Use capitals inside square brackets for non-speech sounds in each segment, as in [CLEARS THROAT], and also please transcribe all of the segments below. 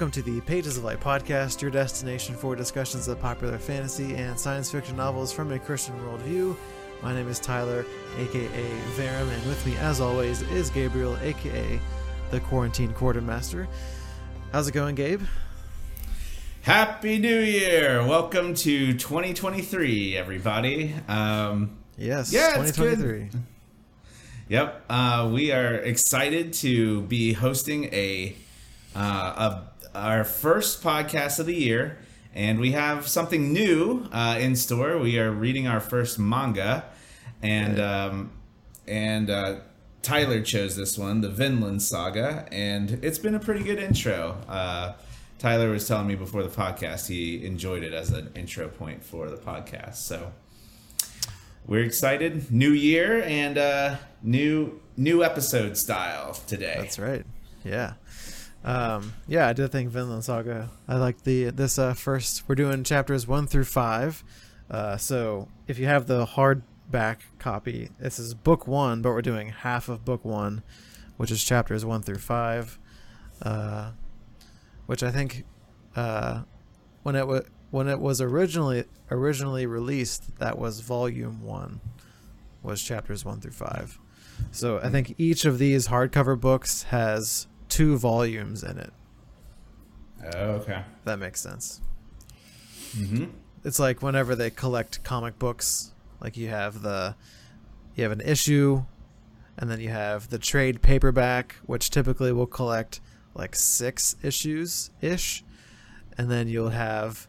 Welcome to the Pages of Light podcast, your destination for discussions of popular fantasy and science fiction novels from a Christian worldview. My name is Tyler, aka Verum, and with me, as always, is Gabriel, aka the Quarantine Quartermaster. How's it going, Gabe? Happy New Year! Welcome to 2023, everybody. Um, Yes, Yeah, it's good. 2023. yep, uh, we are excited to be hosting a, uh, a our first podcast of the year, and we have something new uh, in store. We are reading our first manga, and um, and uh, Tyler chose this one, the Vinland Saga, and it's been a pretty good intro. Uh, Tyler was telling me before the podcast he enjoyed it as an intro point for the podcast, so we're excited. New year and uh, new new episode style today. That's right. Yeah. Um, yeah, I did think Vinland Saga. I like the this uh, first. We're doing chapters one through five. Uh, so if you have the hardback copy, this is book one, but we're doing half of book one, which is chapters one through five. Uh, which I think, uh, when it was when it was originally originally released, that was volume one, was chapters one through five. So I think each of these hardcover books has two volumes in it. Oh, okay. That makes sense. Mm-hmm. It's like whenever they collect comic books, like you have the you have an issue and then you have the trade paperback, which typically will collect like six issues ish. And then you'll have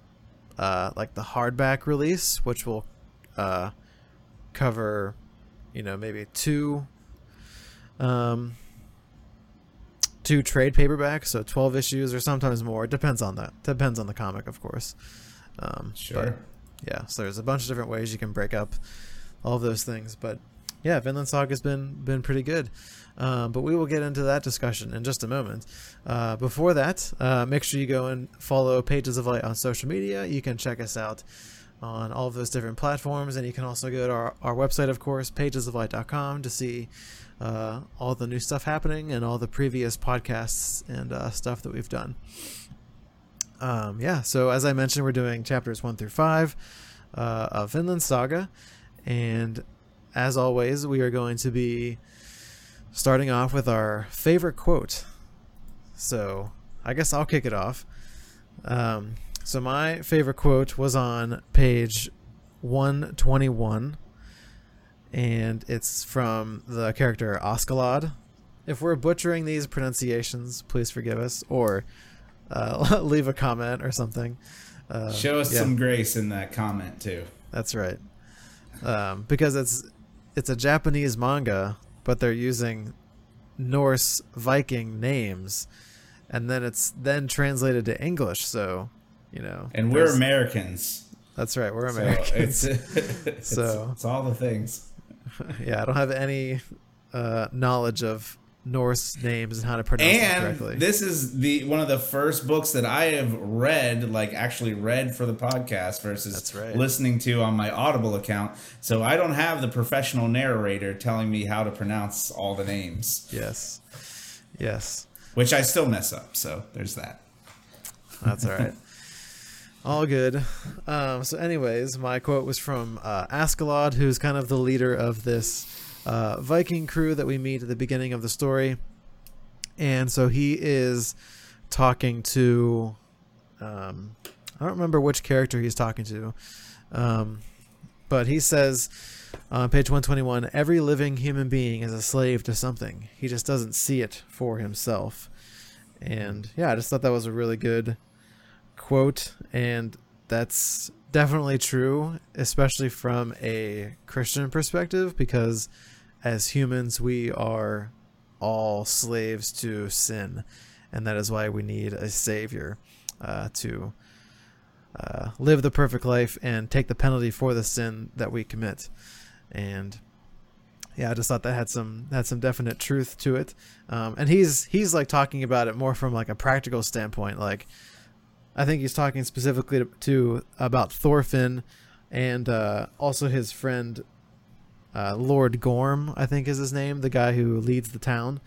uh, like the hardback release, which will uh, cover, you know, maybe two um, two trade paperbacks, so twelve issues or sometimes more. It depends on that. Depends on the comic, of course. Um, Sure. yeah, so there's a bunch of different ways you can break up all of those things, but yeah, Vinland Saga's been been pretty good. Um, but we will get into that discussion in just a moment. Uh, before that, uh, make sure you go and follow Pages of Light on social media. You can check us out on all of those different platforms, and you can also go to our, our website, of course, pagesoflight.com, to see uh, all the new stuff happening and all the previous podcasts and uh, stuff that we've done. Um, yeah, so as I mentioned, we're doing chapters one through five uh, of Vinland Saga, and as always, we are going to be starting off with our favorite quote. So I guess I'll kick it off. Um, so my favorite quote was on page 121, and it's from the character Askeladd. If we're butchering these pronunciations, please forgive us, or uh, [LAUGHS] leave a comment or something. Uh, Show us yeah. some grace in that comment too. That's right. Um, because it's it's a Japanese manga, but they're using Norse Viking names, and then it's then translated to English. So, you know, And we're Americans. That's right. We're so Americans. it's, [LAUGHS] [LAUGHS] it's, So- it's all the things. [LAUGHS] yeah, I don't have any uh, knowledge of Norse names and how to pronounce them correctly. this is the one of the first books that I have read, like actually read for the podcast versus right. listening to on my Audible account. So I don't have the professional narrator telling me how to pronounce all the names, yes, yes. which I still mess up. So there's that. That's all right. [LAUGHS] All good. Um, so, anyways, my quote was from uh, Askeladd, who's kind of the leader of this uh, Viking crew that we meet at the beginning of the story. And so he is talking to. Um, I don't remember which character he's talking to. Um, but he says on page 121 every living human being is a slave to something. He just doesn't see it for himself. And yeah, I just thought that was a really good quote and that's definitely true especially from a christian perspective because as humans we are all slaves to sin and that is why we need a savior uh, to uh, live the perfect life and take the penalty for the sin that we commit and yeah, I just thought that had some had some definite truth to it. Um, and he's he's like talking about it more from like a practical standpoint. Like, I think he's talking specifically to, to about Thorfinn, and uh, also his friend, uh, Lord Gorm. I think is his name, the guy who leads the town.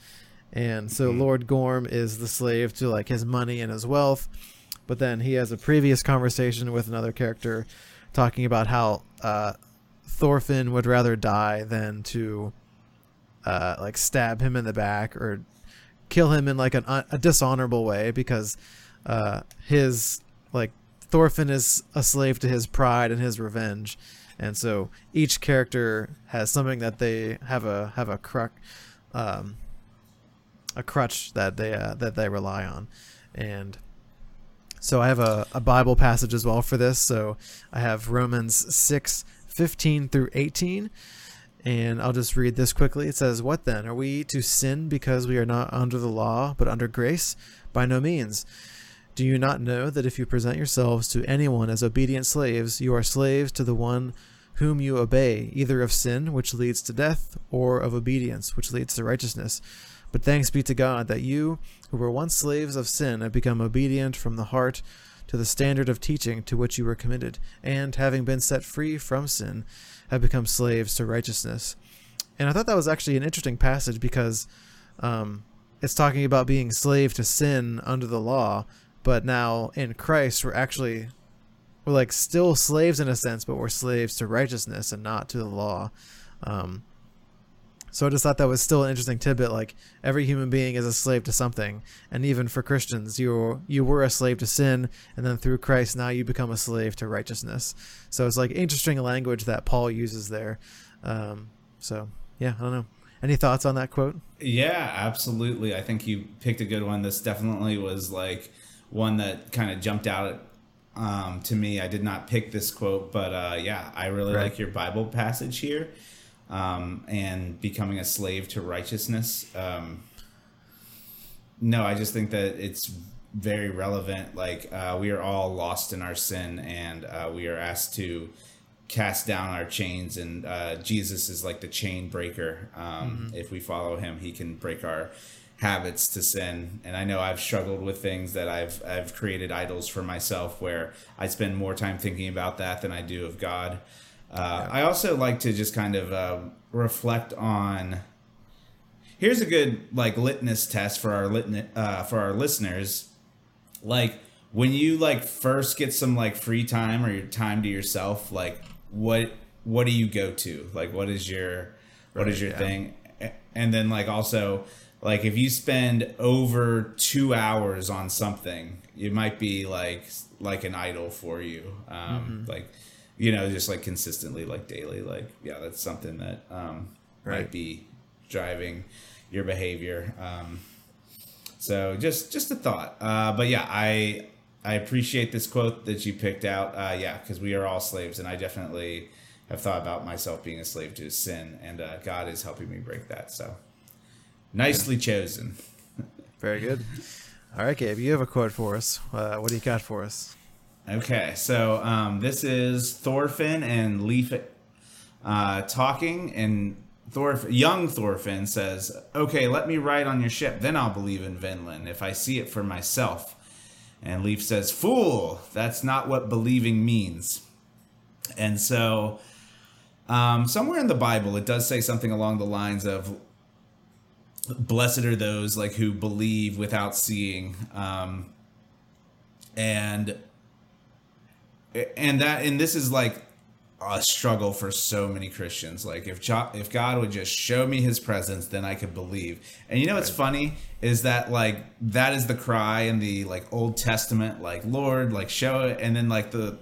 And so Mhm. Lord Gorm is the slave to like his money and his wealth. But then he has a previous conversation with another character talking about how uh, Thorfinn would rather die than to uh, like stab him in the back or kill him in like an, a dishonorable way because uh, his like Thorfinn is a slave to his pride and his revenge, and so each character has something that they have a have a crux, um, a crutch that they uh, that they rely on, and so I have a, a Bible passage as well for this. So I have Romans 6, 15 through 18. And I'll just read this quickly. It says, What then? Are we to sin because we are not under the law, but under grace? By no means. Do you not know that if you present yourselves to anyone as obedient slaves, you are slaves to the one whom you obey, either of sin, which leads to death, or of obedience, which leads to righteousness? But thanks be to God that you, who were once slaves of sin, have become obedient from the heart to the standard of teaching to which you were committed, and having been set free from sin, have become slaves to righteousness. And I thought that was actually an interesting passage because um, it's talking about being slave to sin under the law, but now in Christ we're actually we're like still slaves in a sense, but we're slaves to righteousness and not to the law. Um, so I just thought that was still an interesting tidbit. Like every human being is a slave to something, and even for Christians, you you were a slave to sin, and then through Christ, now you become a slave to righteousness. So it's like interesting language that Paul uses there. Um, so yeah, I don't know. Any thoughts on that quote? Yeah, absolutely. I think you picked a good one. This definitely was like one that kind of jumped out um, to me. I did not pick this quote, but uh, yeah, I really Right. like your Bible passage here um, and becoming a slave to righteousness. Um, no, I just think that it's very relevant. Like uh, we are all lost in our sin, and uh, we are asked to cast down our chains. And uh, Jesus is like the chain breaker. Um, If we follow Him, He can break our habits to sin. And I know I've struggled with things that I've I've created idols for myself, where I spend more time thinking about that than I do of God. Uh, I also like to just kind of uh, reflect on here's a good like litmus test for our lit uh, for our listeners like when you like first get some like free time or your time to yourself like what what do you go to like what is your what is your yeah. thing and then like also like if you spend over two hours on something it might be like like an idol for you. Um like you know just like consistently like daily like yeah that's something that um Right. might be driving your behavior. Um so just just a thought. Uh but yeah i i appreciate this quote that you picked out. Uh yeah because we are all slaves and i definitely have thought about myself being a slave to sin and uh god is helping me break that so nicely chosen Very good. All right, Gabe, you have a quote for us. Uh, what do you got for us? Okay, so um, this is Thorfinn and Leif uh, talking, and Thorf- young Thorfinn says, "Okay, let me ride on your ship, then I'll believe in Vinland if I see it for myself." And Leif says, "Fool, that's not what believing means." And so, um, somewhere in the Bible, it does say something along the lines of, "Blessed are those like who believe without seeing." Um, and and that and this is like a struggle for so many Christians. Like if jo- if God would just show me His presence, then I could believe. And you know what's funny is that like that is the cry in the like Old Testament, like Lord, like show it, and then like the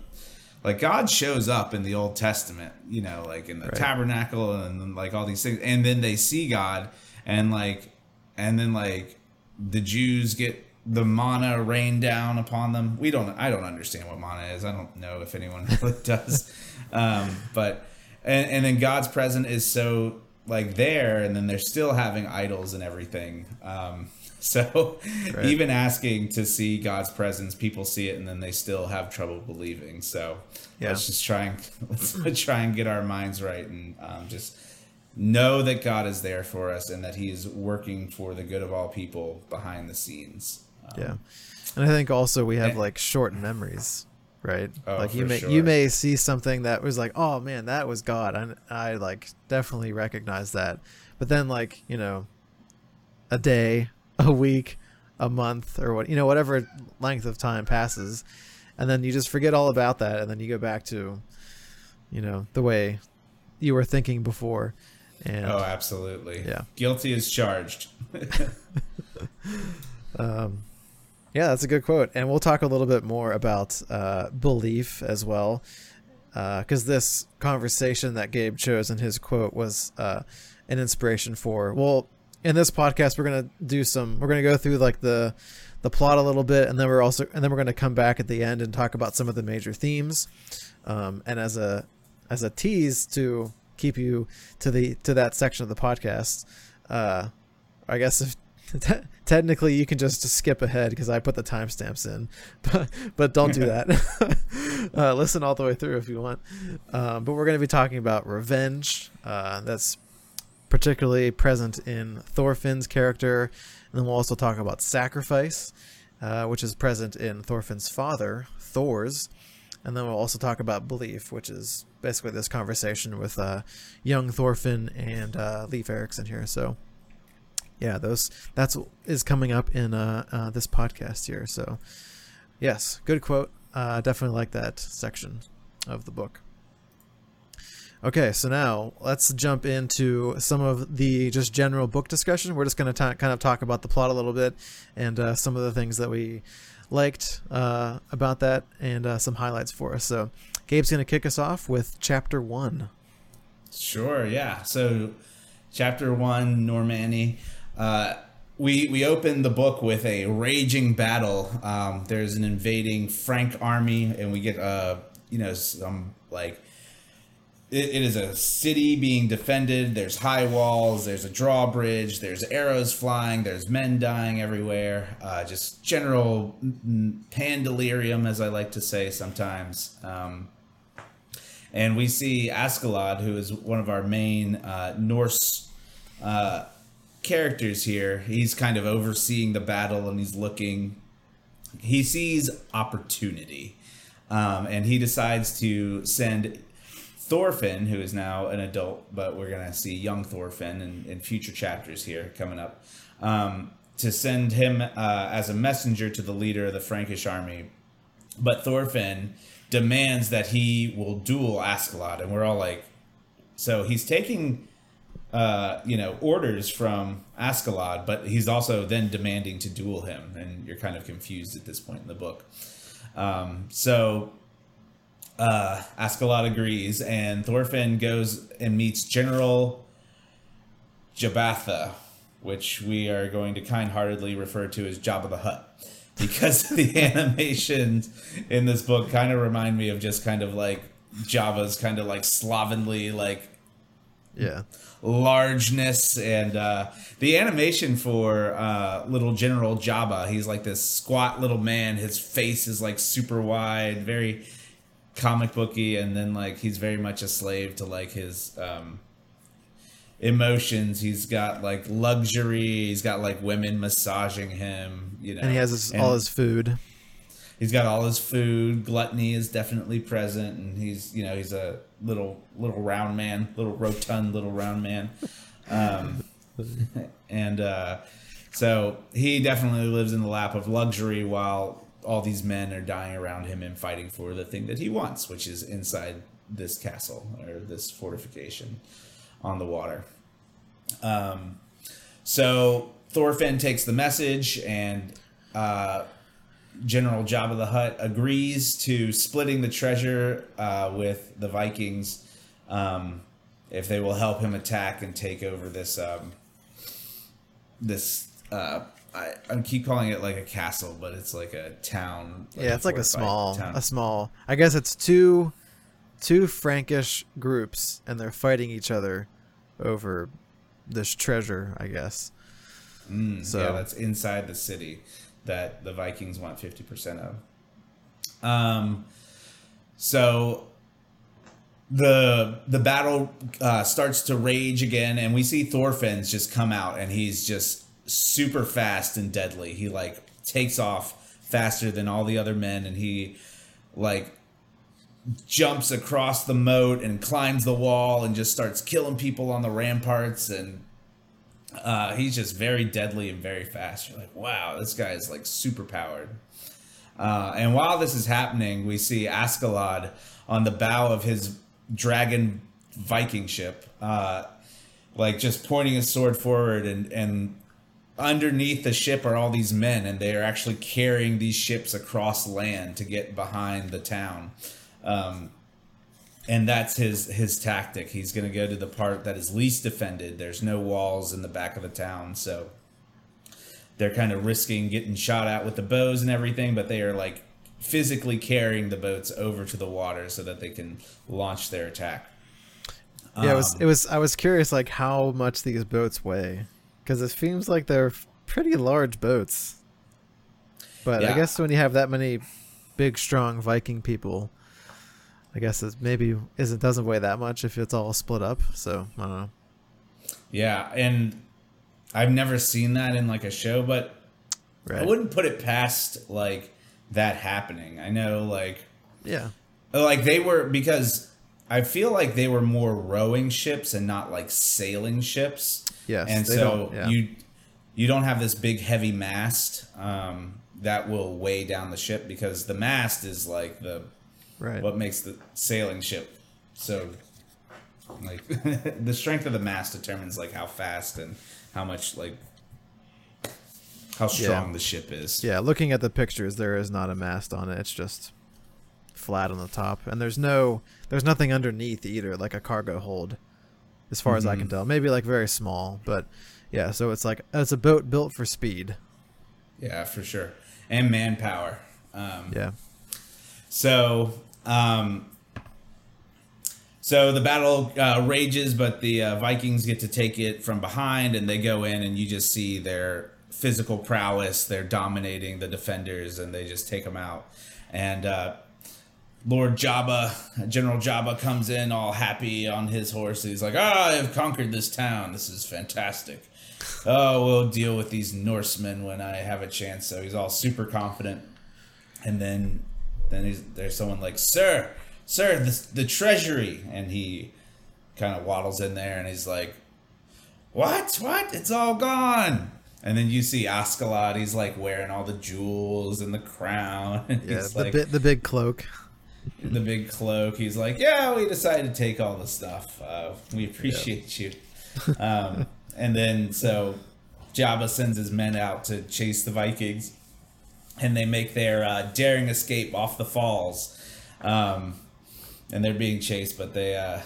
like God shows up in the Old Testament, you know, like in the Right. tabernacle and like all these things, and then they see God, and like, and then like the Jews get the manna rained down upon them. We don't. I don't understand what manna is. I don't know if anyone [LAUGHS] really does. Um, but and and then God's presence is so like there, and then they're still having idols and everything. Um, [LAUGHS] so Right. even asking to see God's presence, people see it, and then they still have trouble believing. So Yeah. let's just try and [LAUGHS] let's try and get our minds right and um, just know that God is there for us and that He is working for the good of all people behind the scenes. Um, Yeah, and I think also we have Eh. like short memories, right? Oh, like you may sure. you may see something that was like, oh man, that was God, and I like definitely recognize that. But then like you know, a day, a week, a month, or what you know, whatever length of time passes, and then you just forget all about that, and then you go back to, you know, the way you were thinking before. And, oh, absolutely. Yeah. Guilty as charged. [LAUGHS] um, yeah, that's a good quote, and we'll talk a little bit more about uh, belief as well, because uh, this conversation that Gabe chose in his quote was uh, an inspiration for. Well, in this podcast, we're gonna do some. We're gonna go through like the the plot a little bit, and then we're also and then we're gonna come back at the end and talk about some of the major themes. Um, and as a as a tease to keep you to the to that section of the podcast, uh, I guess if Te- [LAUGHS] technically, you can just skip ahead because I put the timestamps in, [LAUGHS] but but don't do that. [LAUGHS] uh, listen all the way through if you want. Um, but we're going to be talking about revenge. Uh, that's particularly present in Thorfinn's character, and then we'll also talk about sacrifice, uh, which is present in Thorfinn's father, Thors, and then we'll also talk about belief, which is basically this conversation with uh, young Thorfinn and uh, Leif Erikson here. So yeah, those that's is coming up in uh, uh, this podcast here. So, yes, good quote. Uh, definitely like that section of the book. Okay, so now let's jump into some of the just general book discussion. We're just going to kind of talk about the plot a little bit and uh, some of the things that we liked uh, about that and uh, some highlights for us. So, Gabe's going to kick us off with chapter one. Sure, yeah. So, chapter one, Normandy. Uh, we we open the book with a raging battle. Um, there's an invading Frank army, and we get uh you know some like it, is a city being defended. There's high walls. There's a drawbridge. There's arrows flying. There's men dying everywhere. Uh, just general pandalirium, as I like to say sometimes. Um, and we see Askeladd, who is one of our main uh, Norse uh, characters here. He's kind of overseeing the battle and he's looking. He sees opportunity, um, and he decides to send Thorfinn, who is now an adult, but we're gonna see young Thorfinn in, in future chapters here coming up, um, to send him uh, as a messenger to the leader of the Frankish army. But Thorfinn demands that he will duel Askeladd, and we're all like, so he's taking uh, you know, orders from Askeladd, but he's also then demanding to duel him, and you're kind of confused at this point in the book. Um, so uh, Askeladd agrees, and Thorfinn goes and meets General Jabatha, which we are going to kind-heartedly refer to as Jabba the Hutt. Because the [LAUGHS] animations in this book kind of remind me of just kind of like Jabba's kind of like slovenly, like yeah largeness and uh, the animation for uh, little General Jabba. He's like this squat little man. His face is like super wide, very comic booky, and then like he's very much a slave to like his um, emotions. He's got like luxury. He's got like women massaging him. You know, and he has his, and, all his food he's got all his food. Gluttony is definitely present, and he's you know he's a little little round man, little rotund little round man, um, [LAUGHS] and uh, so he definitely lives in the lap of luxury while all these men are dying around him and fighting for the thing that he wants, which is inside this castle or this fortification on the water. Um, so Thorfinn takes the message and uh, General Jabba the Hutt agrees to splitting the treasure uh, with the Vikings um, if they will help him attack and take over this um, this. Uh, I, I keep calling it like a castle, but it's like a town. Like yeah, it's like a small, town. a small. I guess it's two, two Frankish groups, and they're fighting each other over this treasure. I guess. Mm, so yeah, that's inside the city that the Vikings want 50% of. Um, so the the battle uh, starts to rage again, and we see Thorfinn's just come out, and he's just super fast and deadly. He like takes off faster than all the other men, and he like jumps across the moat and climbs the wall and just starts killing people on the ramparts and Uh, he's just very deadly and very fast. You're like, wow, this guy is like super powered. Uh, and while this is happening, we see Askeladd on the bow of his dragon Viking ship, uh, like just pointing his sword forward, and and underneath the ship are all these men, and they are actually carrying these ships across land to get behind the town. Um, and that's his his tactic. He's going to go to the part that is least defended. There's no walls in the back of the town, so they're kind of risking getting shot at with the bows and everything, but they are like physically carrying the boats over to the water so that they can launch their attack. Yeah, it was. It was. I was curious, like how much these boats weigh, because it seems like they're pretty large boats. But Yeah. I guess when you have that many big, strong Viking people, I guess it maybe isn't doesn't weigh that much if it's all split up. So I don't know. Yeah, and I've never seen that in like a show, but I wouldn't put it past like that happening. I know like Yeah. like they were because I feel like they were more rowing ships and not like sailing ships. Yes, and so yeah. you you don't have this big heavy mast um, that will weigh down the ship because the mast is like the Right. what makes the sailing ship so like [LAUGHS] the strength of the mast determines like how fast and how much like how strong the ship is. Yeah, looking at the pictures, there is not a mast on it. It's just flat on the top, and there's no, there's nothing underneath either, like a cargo hold, as far as I can Mhm. tell. Maybe like very small, but yeah. So it's like it's a boat built for speed. Yeah, for sure. And manpower. Um, Yeah. So, um, so the battle uh, rages, but the uh, Vikings get to take it from behind, and they go in, and you just see their physical prowess. They're dominating the defenders, and they just take them out. And uh, Lord Jabba, General Jabba, comes in all happy on his horse. He's like, "Ah, I have conquered this town. This is fantastic. Oh, we'll deal with these Norsemen when I have a chance." So he's all super confident and then then he's, there's someone like sir sir the, the treasury. And he kind of waddles in there and he's like what? What? It's all gone. And then you see Askeladd, he's like wearing all the jewels and the crown. And [LAUGHS] Yeah. The like bit, the big cloak. the big cloak. He's like yeah we decided to take all the stuff. Uh, we appreciate you. Um, and then so Jabba sends his men out to chase the Vikings and they make their uh, daring escape off the falls. Um, and they're being chased, but they uh,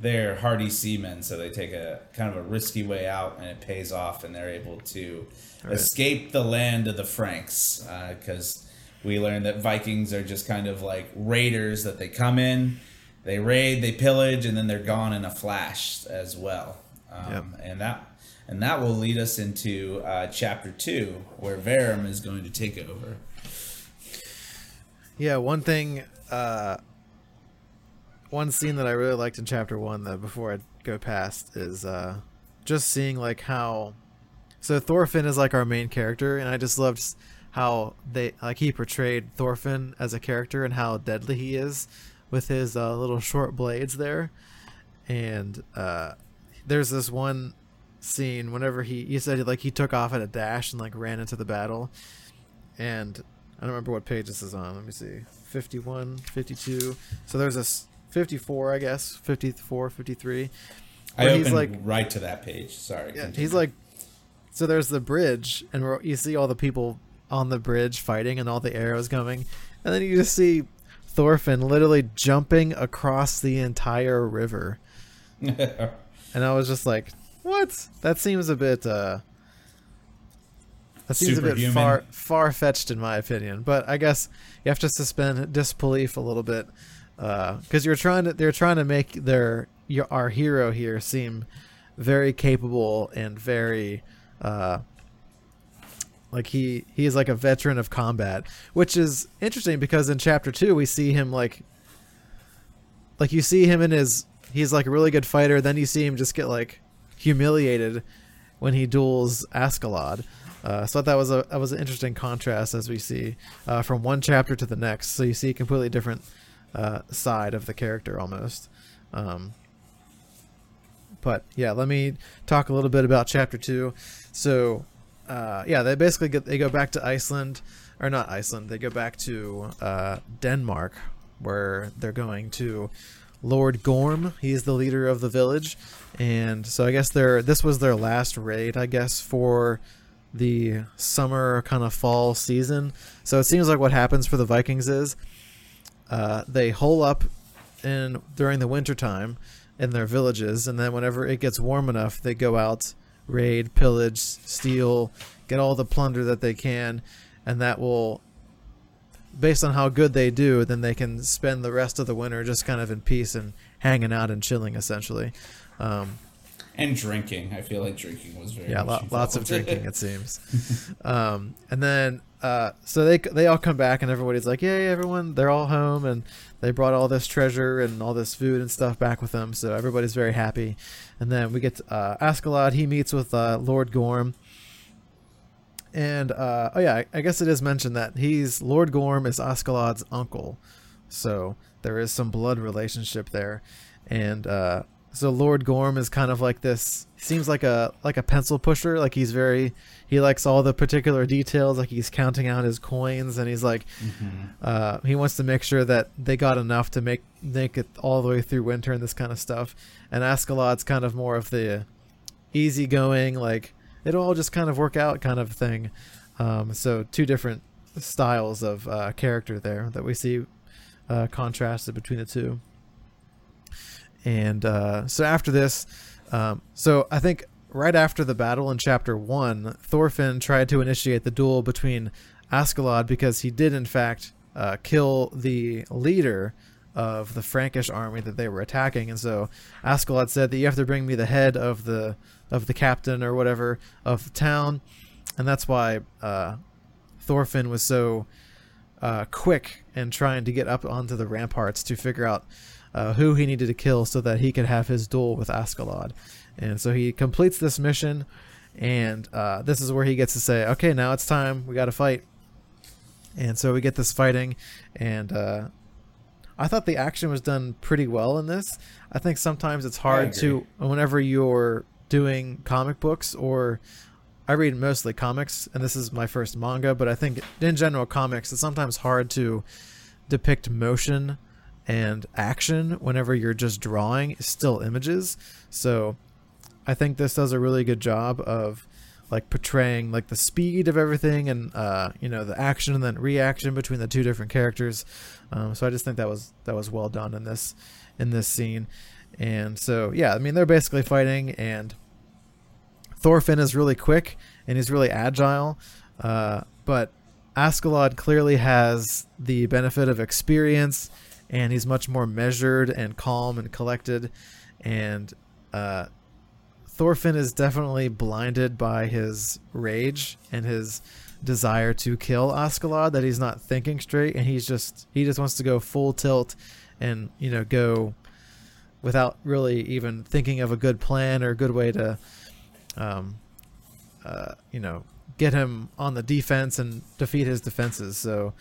they're hardy seamen, so they take a kind of a risky way out, and it pays off, and they're able to Right. escape the land of the Franks because we learn that Vikings are just kind of like raiders that they come in, they raid, they pillage, and then they're gone in a flash as well. Um, Yep. And that and that will lead us into uh, chapter two, where Verum is going to take over. Yeah, one thing, uh, one scene that I really liked in chapter one, though, before I go past, is uh, just seeing like how. So Thorfinn is like our main character, and I just loved how they like he portrayed Thorfinn as a character and how deadly he is with his uh, little short blades there. And uh, there's this one scene whenever he he said like he took off at a dash and like ran into the battle, and I don't remember what page this is on. Let me see. 51, 52. So there's this 54, I guess. 54, 53. I opened he's like, right to that page. Sorry. yeah, continue. he's like, so there's the bridge, and we're, you see all the people on the bridge fighting and all the arrows coming. And then you just see Thorfinn literally jumping across the entire river. [LAUGHS] And I was just like, what? That seems a bit, uh, that seems a bit far far fetched in my opinion. But I guess you have to suspend disbelief a little bit because you're trying to they're trying to make their your our hero here seem very capable and very uh, like he he is like a veteran of combat, which is interesting because in chapter two we see him like like you see him in his he's like a really good fighter. Then you see him just get like humiliated when he duels Askeladd. Uh, so that was a that was an interesting contrast as we see uh, from one chapter to the next. So you see a completely different uh, side of the character almost. Um, but yeah, let me talk a little bit about chapter two. So, uh, yeah, they basically get they go back to Iceland, or not Iceland. They go back to uh, Denmark, where they're going to Lord Gorm. He's the leader of the village, and so I guess their this was their last raid, I guess, for the summer kind of fall season. So it seems like what happens for the Vikings is uh, they hole up in during the winter time in their villages, and then whenever it gets warm enough, they go out, raid, pillage, steal, get all the plunder that they can, and that will, based on how good they do, then they can spend the rest of the winter just kind of in peace and hanging out and chilling, essentially. Um, and drinking. I feel like drinking was very yeah, lo- lots of drinking it [LAUGHS] seems. um, and then uh, so they they all come back and everybody's like, yay, everyone, they're all home and they brought all this treasure and all this food and stuff back with them. So everybody's very happy. And then we get to, uh, Askeladd. He meets with uh, Lord Gorm. And uh, oh yeah, I, I guess it is mentioned that he's Lord Gorm is Askeladd's uncle, so there is some blood relationship there. And uh, so Lord Gorm is kind of like this seems like a like a pencil pusher like he's very he likes all the particular details like he's counting out his coins and he's like mm-hmm. uh, he wants to make sure that they got enough to make make it all the way through winter and this kind of stuff and Askeladd's kind of more of the easygoing like it'll all just kind of work out kind of thing. Um, so two different styles of uh, character there that we see uh, contrasted between the two. And uh, so after this, um, so I think right after the battle in chapter one, Thorfinn tried to initiate the duel between Askeladd because he did in fact uh, kill the leader of the Frankish army that they were attacking, and so Askeladd said that you have to bring me the head of the of the captain or whatever of the town, and that's why uh, Thorfinn was so uh, quick in trying to get up onto the ramparts to figure out uh, who he needed to kill so that he could have his duel with Askeladd. And so he completes this mission, and uh, this is where he gets to say, "Okay, now it's time. We got to fight." And so we get this fighting, and uh, I thought the action was done pretty well in this. I think sometimes it's hard to whenever you're doing comic books or I read mostly comics, and this is my first manga, but I think in general comics it's sometimes hard to depict motion and action whenever you're just drawing still images. So I think this does a really good job of like portraying like the speed of everything and uh, you know the action and then reaction between the two different characters. Um, so I just think that was that was well done in this in this scene. And so yeah, I mean they're basically fighting and Thorfinn is really quick and he's really agile, uh, but Askeladd clearly has the benefit of experience and he's much more measured and calm and collected. And uh, Thorfinn is definitely blinded by his rage and his desire to kill Askeladd that he's not thinking straight and he's just he just wants to go full tilt and you know go without really even thinking of a good plan or a good way to um uh you know get him on the defense and defeat his defenses so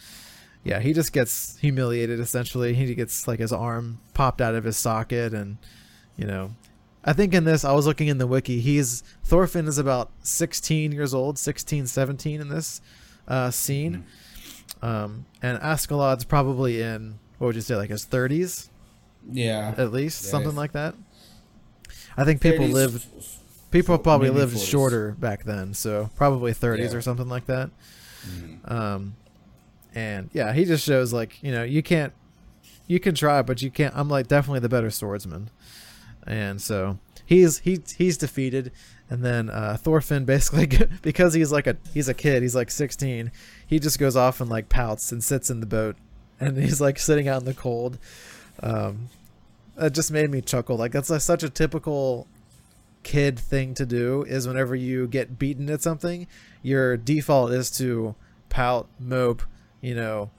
yeah, he just gets humiliated essentially. He gets like his arm popped out of his socket and you know, I think in this I was looking in the wiki, he's Thorfinn is about 16 years old, 16, 17 in this uh, scene. Mm-hmm. Um, and Askeladd's probably in what would you say like his 30s? Yeah. At least yeah, something like that. I think people 30s, lived people probably lived 40s. shorter back then, so probably 30s yeah. or something like that. Mm-hmm. Um and yeah, he just shows like you know you can't you can try, but you can't. I'm like definitely the better swordsman, and so he's he he's defeated. And then uh, Thorfinn basically [LAUGHS] because he's like a he's a kid, he's like 16. He just goes off and like pouts and sits in the boat, and [LAUGHS] he's like sitting out in the cold. Um, it just made me chuckle. Like that's like such a typical kid thing to do. Is whenever you get beaten at something, your default is to pout, mope, you know,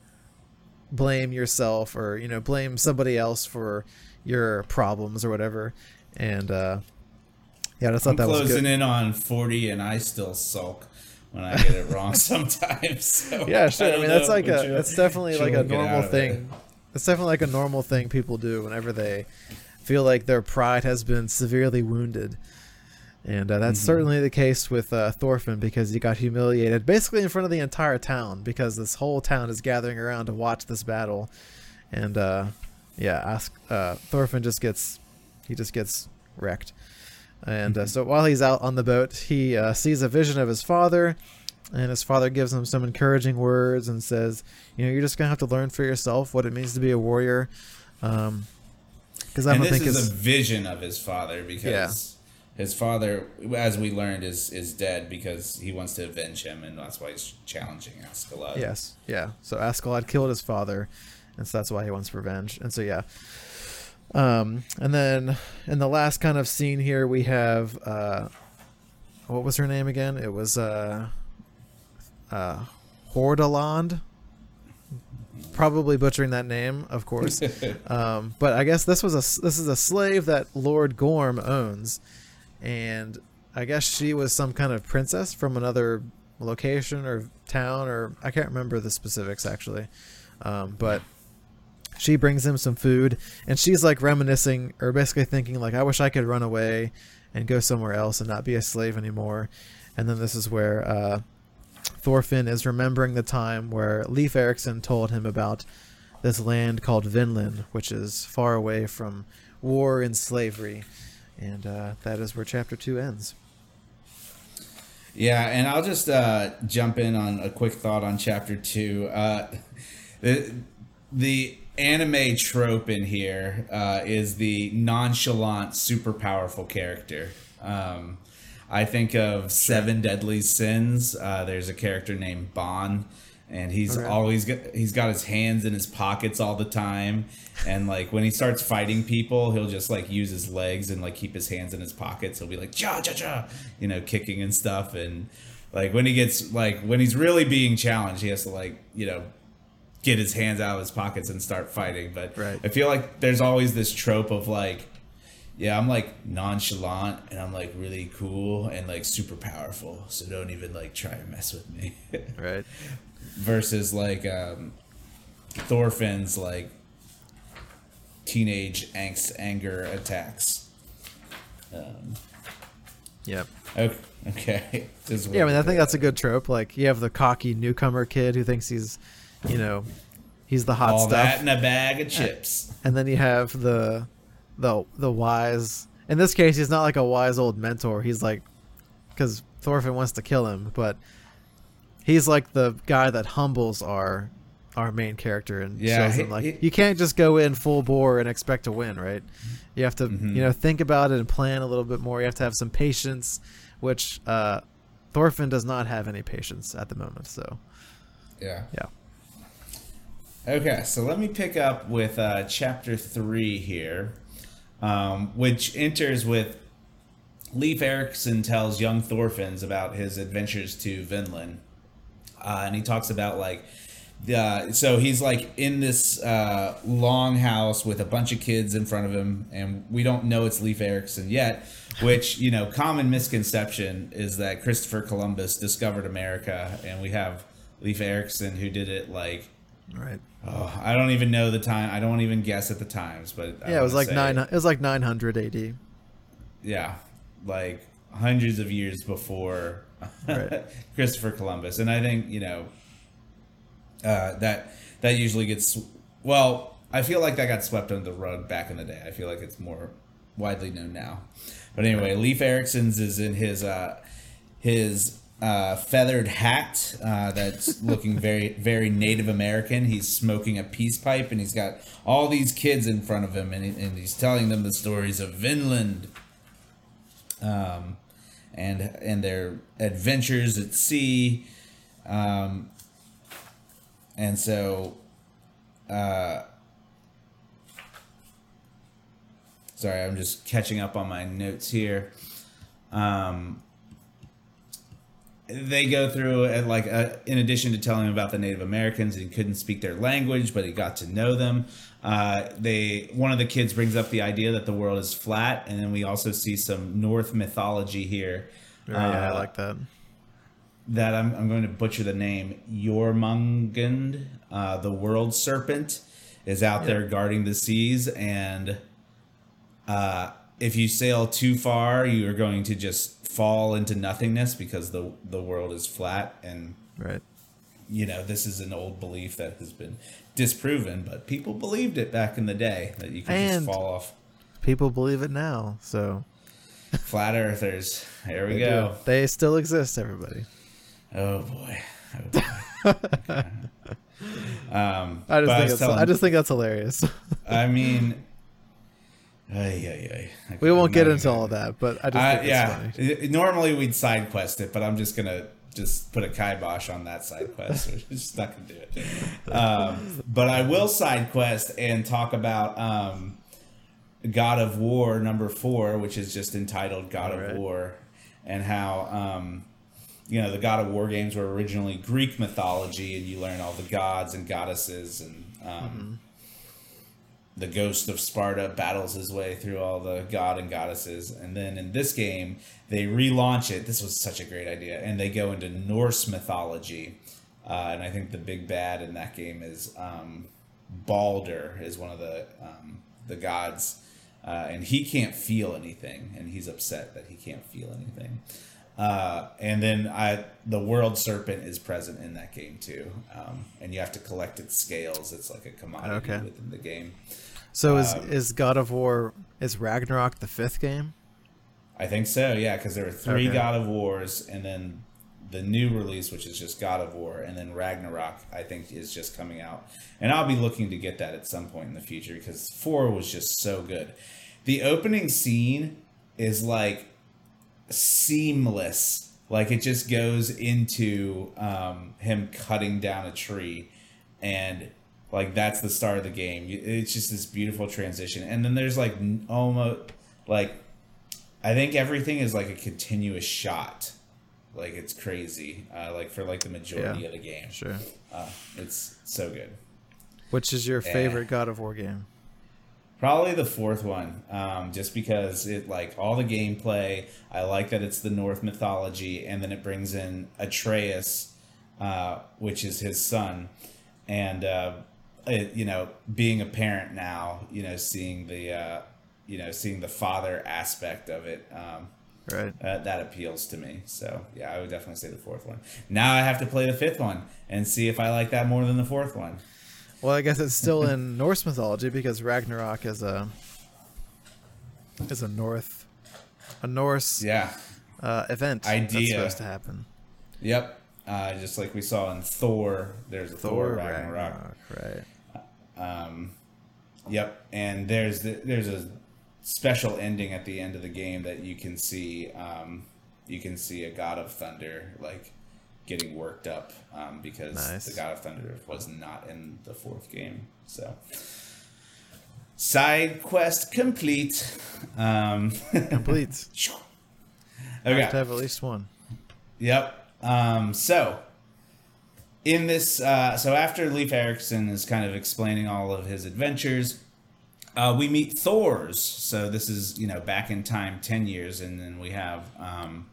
blame yourself or you know blame somebody else for your problems or whatever. And uh, yeah, I thought I'm that was closing in on forty, and I still sulk when I get it wrong [LAUGHS] sometimes. So yeah, sure. I, I mean, that's like a that's definitely like a normal thing. It's definitely like a normal thing people do whenever they feel like their pride has been severely wounded. And uh, that's Mhm. certainly the case with uh, Thorfinn because he got humiliated basically in front of the entire town because this whole town is gathering around to watch this battle. And uh, yeah, ask uh, Thorfinn just gets he just gets wrecked. And uh, so while he's out on the boat, he uh, sees a vision of his father, and his father gives him some encouraging words and says, "You know, you're just gonna have to learn for yourself what it means to be a warrior." Um, because I and don't this think is it's a vision of his father because his father, as we learned, is is dead because he wants to avenge him, and that's why he's challenging Askeladd. Yes, yeah. So Askeladd killed his father, and so that's why he wants revenge. And so yeah. Um, and then in the last kind of scene here, we have uh, what was her name again? It was uh, uh, Hordaland. Probably butchering that name, of course. [LAUGHS] um, but I guess this was a this is a slave that Lord Gorm owns, and I guess she was some kind of princess from another location or town, or I can't remember the specifics actually. Um, but she brings him some food, and she's like reminiscing or basically thinking like, "I wish I could run away and go somewhere else and not be a slave anymore." And then this is where uh, Thorfinn is remembering the time where Leif Erikson told him about this land called Vinland, which is far away from war and slavery. And uh, that is where chapter two ends. Yeah, and I'll just uh, jump in on a quick thought on chapter two. Uh, the the anime trope in here uh, is the nonchalant, super powerful character. Um, I think of Seven Deadly Sins. Uh, there's a character named Bon, and he's Okay. always got, he's got his hands in his pockets all the time. And like when he starts fighting people, he'll just like use his legs and like keep his hands in his pockets. He'll be like cha cha cha, you know, kicking and stuff. And like when he gets like when he's really being challenged, he has to like you know get his hands out of his pockets and start fighting. But Right. I feel like there's always this trope of like, yeah, I'm like nonchalant and I'm like really cool and like super powerful, so don't even like try to mess with me. [LAUGHS] Right. Versus like um, Thorfinn's like teenage angst, anger attacks. Um, Yep. okay, okay. [LAUGHS] Yeah, I mean, I think that's a good trope. Like, you have the cocky newcomer kid who thinks he's, you know, he's the hot all stuff, that in a bag of chips. and then you have the, the the wise. In this case, he's not like a wise old mentor. He's like, because Thorfinn wants to kill him, but he's like the guy that humbles our our main character and Yeah, shows him like he- you can't just go in full bore and expect to win, right? You have to Mhm. you know think about it and plan a little bit more. You have to have some patience, which uh, Thorfinn does not have any patience at the moment. So Yeah. yeah, Okay, so let me pick up with uh, chapter three here, um, which enters with Leif Erikson tells young Thorfinns about his adventures to Vinland, uh, and he talks about like the so he's like in this uh, long house with a bunch of kids in front of him, and we don't know it's Leif Erikson yet. Which you know, common misconception is that Christopher Columbus discovered America, and we have Leif Erikson who did it like right. Oh, I don't even know the time. I don't even guess at the times, but I yeah, it was like nine. It was like nine hundred AD. Yeah, like hundreds of years before Right. [LAUGHS] Christopher Columbus, and I think you know uh, that that usually gets well. I feel like that got swept under the rug back in the day. I feel like it's more widely known now. But anyway, Leif Erikson's is in his uh, his uh, feathered hat uh, that's [LAUGHS] looking very very Native American. He's smoking a peace pipe, and he's got all these kids in front of him, and, he, and he's telling them the stories of Vinland, um, and and their adventures at sea, um, and so. Uh, sorry, I'm just catching up on my notes here. Um, they go through uh, like uh, in addition to telling him about the Native Americans, he couldn't speak their language, but he got to know them. Uh, they one of the kids brings up the idea that the world is flat, and then we also see some Norse mythology here. Yeah, I uh, like that. that I'm, I'm going to butcher the name Jormungand, uh, the world serpent, is out there guarding the seas, and uh, if you sail too far, you are going to just fall into nothingness because the the world is flat and Right. you know this is an old belief that has been disproven but people believed it back in the day that you could And- just fall off People believe it now, so flat earthers there we they go do. They still exist, everybody. oh boy, oh, boy. [LAUGHS] um I just think it's, telling- I just think that's hilarious. [LAUGHS] I mean ay, ay, ay. We won't get into all of that, but I just Uh, think yeah. funny. Normally we'd side quest it, but I'm just gonna just put a kibosh on that side quest. [LAUGHS] We're just not gonna do it. Um, but I will side quest and talk about um, God of War number four, which is just entitled God of Alright. War, and how um, you know the God of War games were originally Greek mythology, and you learn all the gods and goddesses and. Um, the ghost of Sparta battles his way through all the god and goddesses. And then in this game, they relaunch it. This was such a great idea. And they go into Norse mythology. Uh, and I think the big bad in that game is um, Baldur, is one of the, um, the gods. Uh, and he can't feel anything. And he's upset that he can't feel anything. Uh, and then I, the world serpent is present in that game too, um, and you have to collect its scales. It's like a commodity Okay. within the game. So is Um, is God of War is Ragnarok the fifth game? I think so, yeah, because there were three Okay. God of Wars, and then the new release, which is just God of War, and then Ragnarok, I think, is just coming out. And I'll be looking to get that at some point in the future because four was just so good. The opening scene is like seamless, like it just goes into um, him cutting down a tree, and like that's the start of the game. It's just this beautiful transition, and then there's like almost like I think everything is like a continuous shot. Like it's crazy. Uh, like for like the majority Yeah. of the game. Sure. Uh, it's so good. Which is your Yeah. favorite God of War game? Probably the fourth one, um, just because it like all the gameplay. I like that it's the North mythology, and then it brings in Atreus, uh, which is his son, and uh, it, you know, being a parent now, you know, seeing the uh, you know seeing the father aspect of it. Um, Right. uh, that appeals to me. So yeah, I would definitely say the fourth one. Now I have to play the fifth one and see if I like that more than the fourth one. Well, I guess it's still in Norse mythology because Ragnarok is a is a North a Norse Yeah. uh, event that's Idea. supposed to happen. Yep. Uh, just like we saw in Thor, there's a Thor, Ragnarok. right? Um, yep. And there's the, there's a special ending at the end of the game that you can see. Um, you can see a God of Thunder like getting worked up um, because Nice. the God of Thunder was not in the fourth game. So side quest complete. Um, [LAUGHS] Complete. [LAUGHS] okay. Have to have at least one. Yep. Um, so, in this, uh, so after Leif Erikson is kind of explaining all of his adventures, uh, we meet Thors. So this is you know back in time, ten years, and then we have um,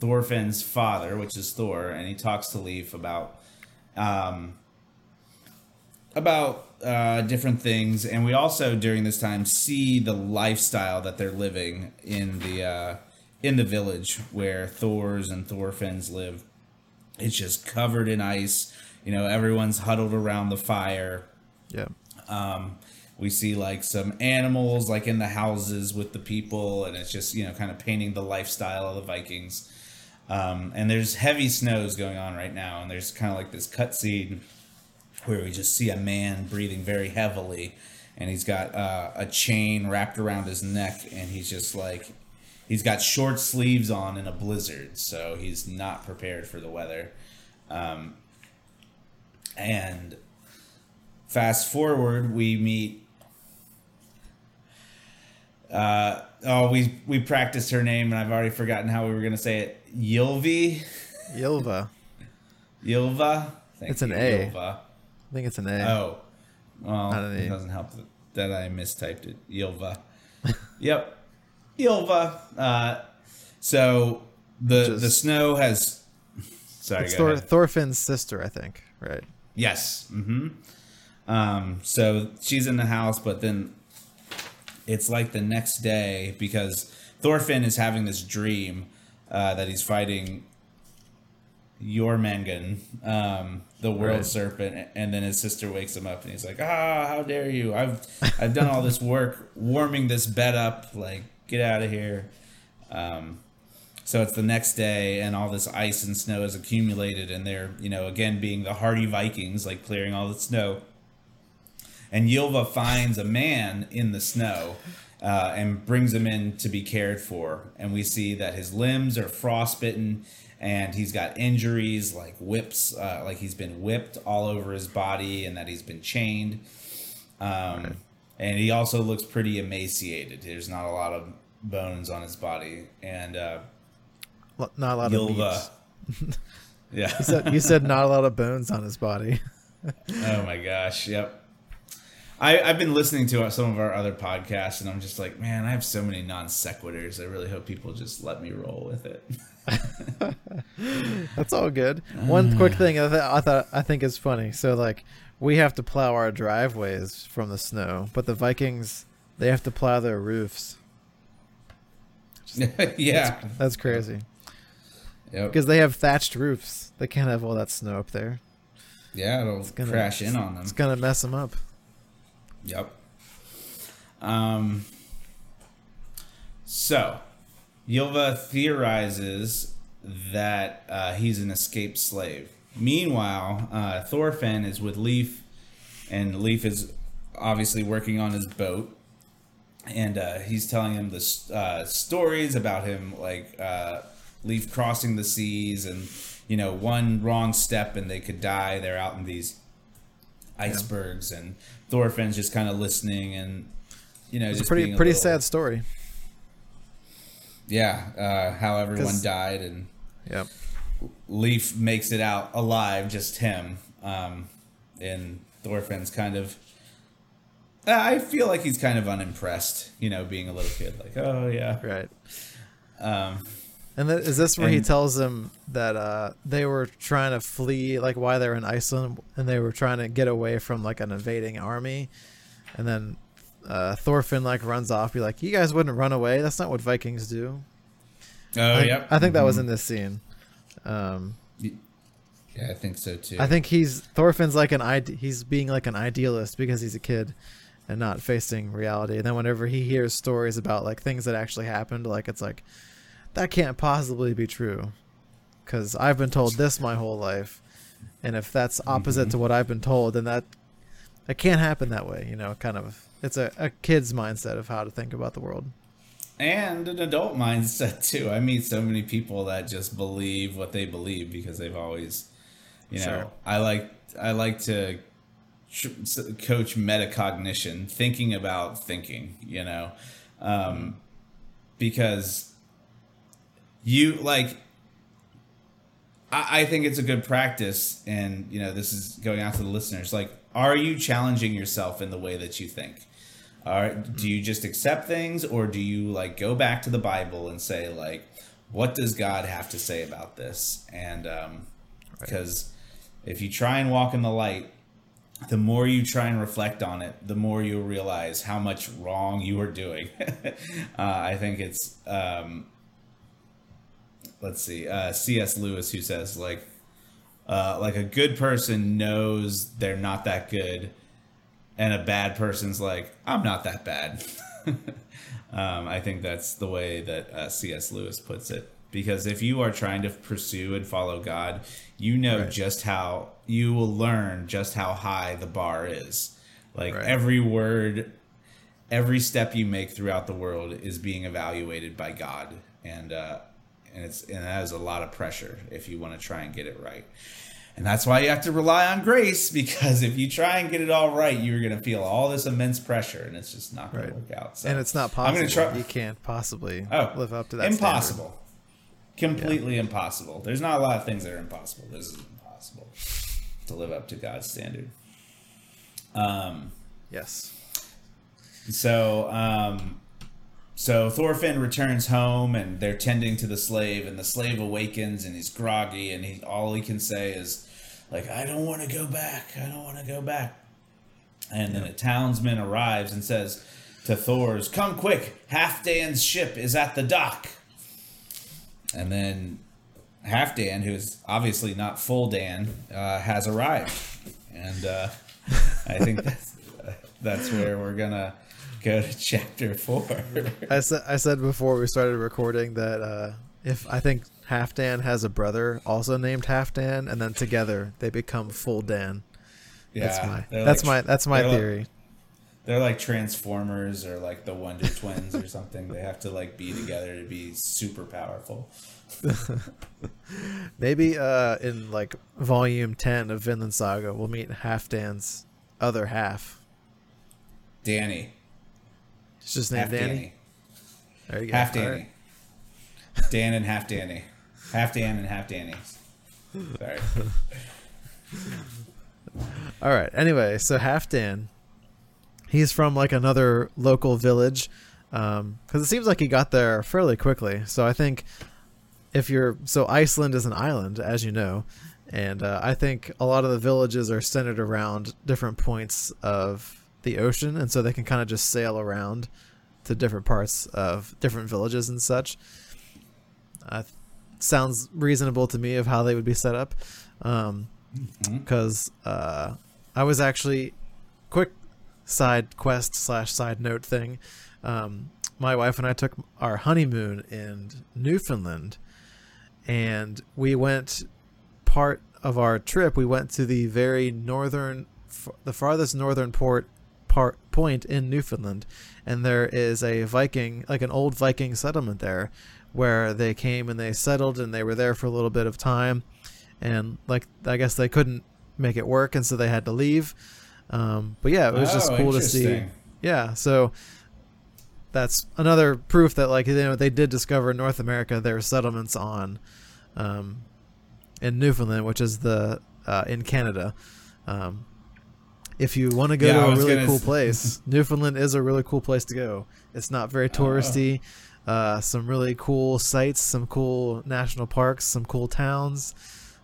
Thorfinn's father, which is Thor, and he talks to Leif about um, about uh, different things, and we also during this time see the lifestyle that they're living in the uh, in the village where Thors and Thorfinn's live. It's just covered in ice. You know, everyone's huddled around the fire. Yeah. Um, we see like some animals like in the houses with the people, and it's just you know kind of painting the lifestyle of the Vikings. Um, and there's heavy snows going on right now, and there's kind of like this cutscene where we just see a man breathing very heavily, and he's got uh, a chain wrapped around his neck, and he's just like he's got short sleeves on in a blizzard, so he's not prepared for the weather. Um, and fast forward, we meet. Uh, oh, we we practiced her name, and I've already forgotten how we were gonna say it. Ylvi, Ylva. Ylva. Thank It's an you, A. Ylva. I think it's an A. Oh, well, an it doesn't help that, I mistyped it. Ylva. [LAUGHS] yep, Ylva. Uh, so the Just- the snow has. Sorry, it's Thor. Thorfinn's sister, I think. Right. Yes. Mm-hmm. Um, so she's in the house, but then it's like the next day because Thorfinn is having this dream uh, that he's fighting Jormungand, um, the world Right. serpent, and then his sister wakes him up and he's like, "Ah, how dare you! I've I've done all this work warming this bed up. Like, get out of here." Um, so it's the next day, and all this ice and snow is accumulated, and they're you know again being the hardy Vikings, like clearing all the snow. And Ylva finds a man in the snow uh, and brings him in to be cared for. And we see that his limbs are frostbitten and he's got injuries like whips, uh, like he's been whipped all over his body and that he's been chained. Um, And he also looks pretty emaciated. There's not a lot of bones on his body. And uh, Not a lot of Ylva. [LAUGHS] Yeah. You said, you said not a lot of bones on his body. [LAUGHS] Oh my gosh. Yep. I, I've been listening to some of our other podcasts, and I'm just like, man, I have so many non sequiturs. I really hope people just let me roll with it. [LAUGHS] That's all good. One quick [SIGHS] thing I, th- I thought I think is funny. So like we have to plow our driveways from the snow, but the Vikings they have to plow their roofs. [LAUGHS] yeah. That's crazy Yep. because they have thatched roofs. They can't have all that snow up there. Yeah, it'll gonna- crash in on them. It's gonna mess them up. Yep. Um. So, Ylva theorizes that uh, he's an escaped slave. Meanwhile, uh, Thorfinn is with Leif, and Leif is obviously working on his boat, and uh, he's telling him the uh, stories about him, like uh, Leif crossing the seas, and you know, one wrong step and they could die. They're out in these icebergs, and Thorfinn's just kind of listening, and you know, It's a just pretty being a pretty little- sad story. Yeah, uh, how everyone died, and Yep. Leif makes it out alive, just him. Um, and Thorfinn's kind of. I feel like he's kind of unimpressed, you know, being a little kid. Like, oh yeah, Right. um, And th- is this where he tells them that uh, they were trying to flee, like why they're in Iceland, and they were trying to get away from like an invading army, and then uh, Thorfinn like runs off, be like, "You guys wouldn't run away. That's not what Vikings do." oh I, think- I think that was Mhm. in this scene. Um, Yeah, I think so too. I think he's Thorfinn's like an ide- he's being like an idealist because he's a kid and not facing reality. And then whenever he hears stories about like things that actually happened, like it's like that can't possibly be true because I've been told this my whole life, and if that's opposite Mhm. to what I've been told, then that it can't happen that way. You know, kind of it's a, a kid's mindset of how to think about the world. and an adult [LAUGHS] mindset too. I meet so many people that just believe what they believe because they've always, you know, Sure. I like I like to tr- coach metacognition, thinking about thinking, you know, um, because you like. I, I think it's a good practice, and you know, this is going out to the listeners. Like, are you challenging yourself in the way that you think? Are do you just accept things, or do you like go back to the Bible and say like, what does God have to say about this? And um, because if you try and walk in the light, the more you try and reflect on it, the more you'll realize how much wrong you are doing. [LAUGHS] uh, I think it's um, let's see, uh, C.S. Lewis who says like, uh, like a good person knows they're not that good, and a bad person's like, I'm not that bad. [LAUGHS] um, I think that's the way that uh, C.S. Lewis puts it. Because if you are trying to pursue and follow God, you know Right. just how you will learn just how high the bar is. Like Right. every word, every step you make throughout the world is being evaluated by God, and uh, and it's and that is a lot of pressure if you want to try and get it right. And that's why you have to rely on grace [LAUGHS] because if you try and get it all right, you're going to feel all this immense pressure, and it's just not going Right. to work out. So and it's not I'm possible. gonna try- You can't possibly Oh, live up to that. impossible, completely impossible. There's not a lot of things that are impossible. This is impossible to live up to God's standard. Um. Yes. So, um, so Thorfinn returns home, and they're tending to the slave, and the slave awakens, and he's groggy, and he all he can say is, like, "I don't want to go back. I don't want to go back." And then a townsman arrives and says, to Thors, "Come quick! Halfdan's ship is at the dock." And then Halfdan, who's obviously not full Dan, uh, has arrived, and uh, I think [LAUGHS] that's that's where we're gonna go to [LAUGHS] chapter four. I said I said before we started recording that uh, if I think Halfdan has a brother also named Halfdan, and then together they become full Dan. Yeah, that's my that's like- my that's my they're like- theory. They're like Transformers or like the Wonder Twins or something. They have to like be together to be super powerful. [LAUGHS] Maybe uh, in like volume ten of Vinland Saga, we'll meet Halfdan's other half. Danny, It's just named Danny. Danny, There you go. half Danny, right. Dan and half Danny, half Dan and half Danny. Sorry. [LAUGHS] All right. Anyway, so half Dan. he's from like another local village, because it seems like he got there fairly quickly. So I think if you're so Iceland is an island, as you know, and uh, I think a lot of the villages are centered around different points of the ocean, and so they can kind of just sail around to different parts of different villages and such. Uh, sounds reasonable to me of how they would be set up. Um, Mhm. because uh, I was actually quick side quest slash side note thing. Um, my wife and I took our honeymoon in Newfoundland, and we went part of our trip. We went to the very northern, the farthest northern port part point in Newfoundland, and there is a Viking, like an old Viking settlement there, where they came and they settled, and they were there for a little bit of time and like I guess they couldn't make it work, and so they had to leave. Um, but yeah, it was just Oh, cool to see. Yeah, so that's another proof that like you know they did discover in North America there are settlements on um, in Newfoundland, which is the uh, in Canada. Um, if you want to go Yeah, to a really cool s- place, [LAUGHS] Newfoundland is a really cool place to go. It's not very touristy. Uh, some really cool sites, some cool national parks, some cool towns.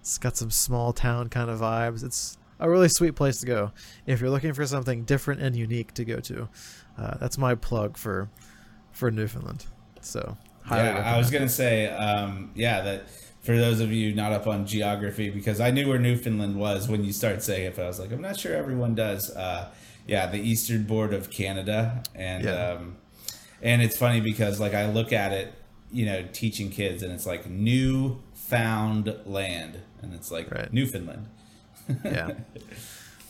It's got some small town kind of vibes. It's a really sweet place to go if you're looking for something different and unique to go to. Uh, that's my plug for for Newfoundland. So yeah, I was gonna say, um, yeah, that for those of you not up on geography, because I knew where Newfoundland was when you start saying it, but I was like, I'm not sure everyone does. Uh, yeah, the eastern board of Canada, and Yeah. um, and it's funny because like I look at it, you know, teaching kids, and it's like new found land, and it's like Right. Newfoundland. yeah. [LAUGHS]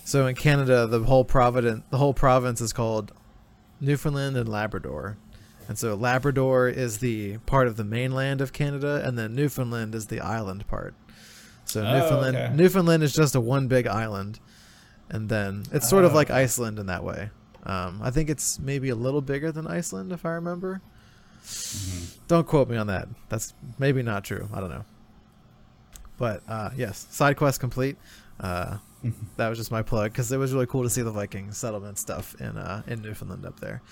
So in Canada, the whole providence, the whole province is called Newfoundland and Labrador, and so Labrador is the part of the mainland of Canada, and then Newfoundland is the island part. So Oh, Newfoundland, okay. Newfoundland is just a one big island, and then it's sort of Oh, like okay. Iceland in that way. Um, I think it's maybe a little bigger than Iceland, if I remember. Mm-hmm. Don't quote me on that. That's maybe not true. I don't know. But uh, yes, side quest complete. Uh, [LAUGHS] that was just my plug because it was really cool to see the Viking settlement stuff in uh, in Newfoundland up there.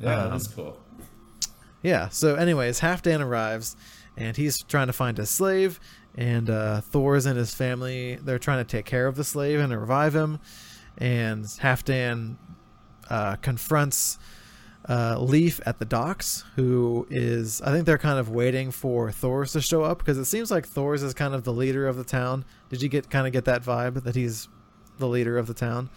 Yeah, Um, that's cool. Yeah. So, anyways, Halfdan arrives, and he's trying to find a slave, and uh, Thors and his family they're trying to take care of the slave and revive him, and Halfdan uh, confronts uh, Leif at the docks, who is I think they're kind of waiting for Thors to show up because it seems like Thors is kind of the leader of the town. Did you get kind of get that vibe that he's the leader of the town?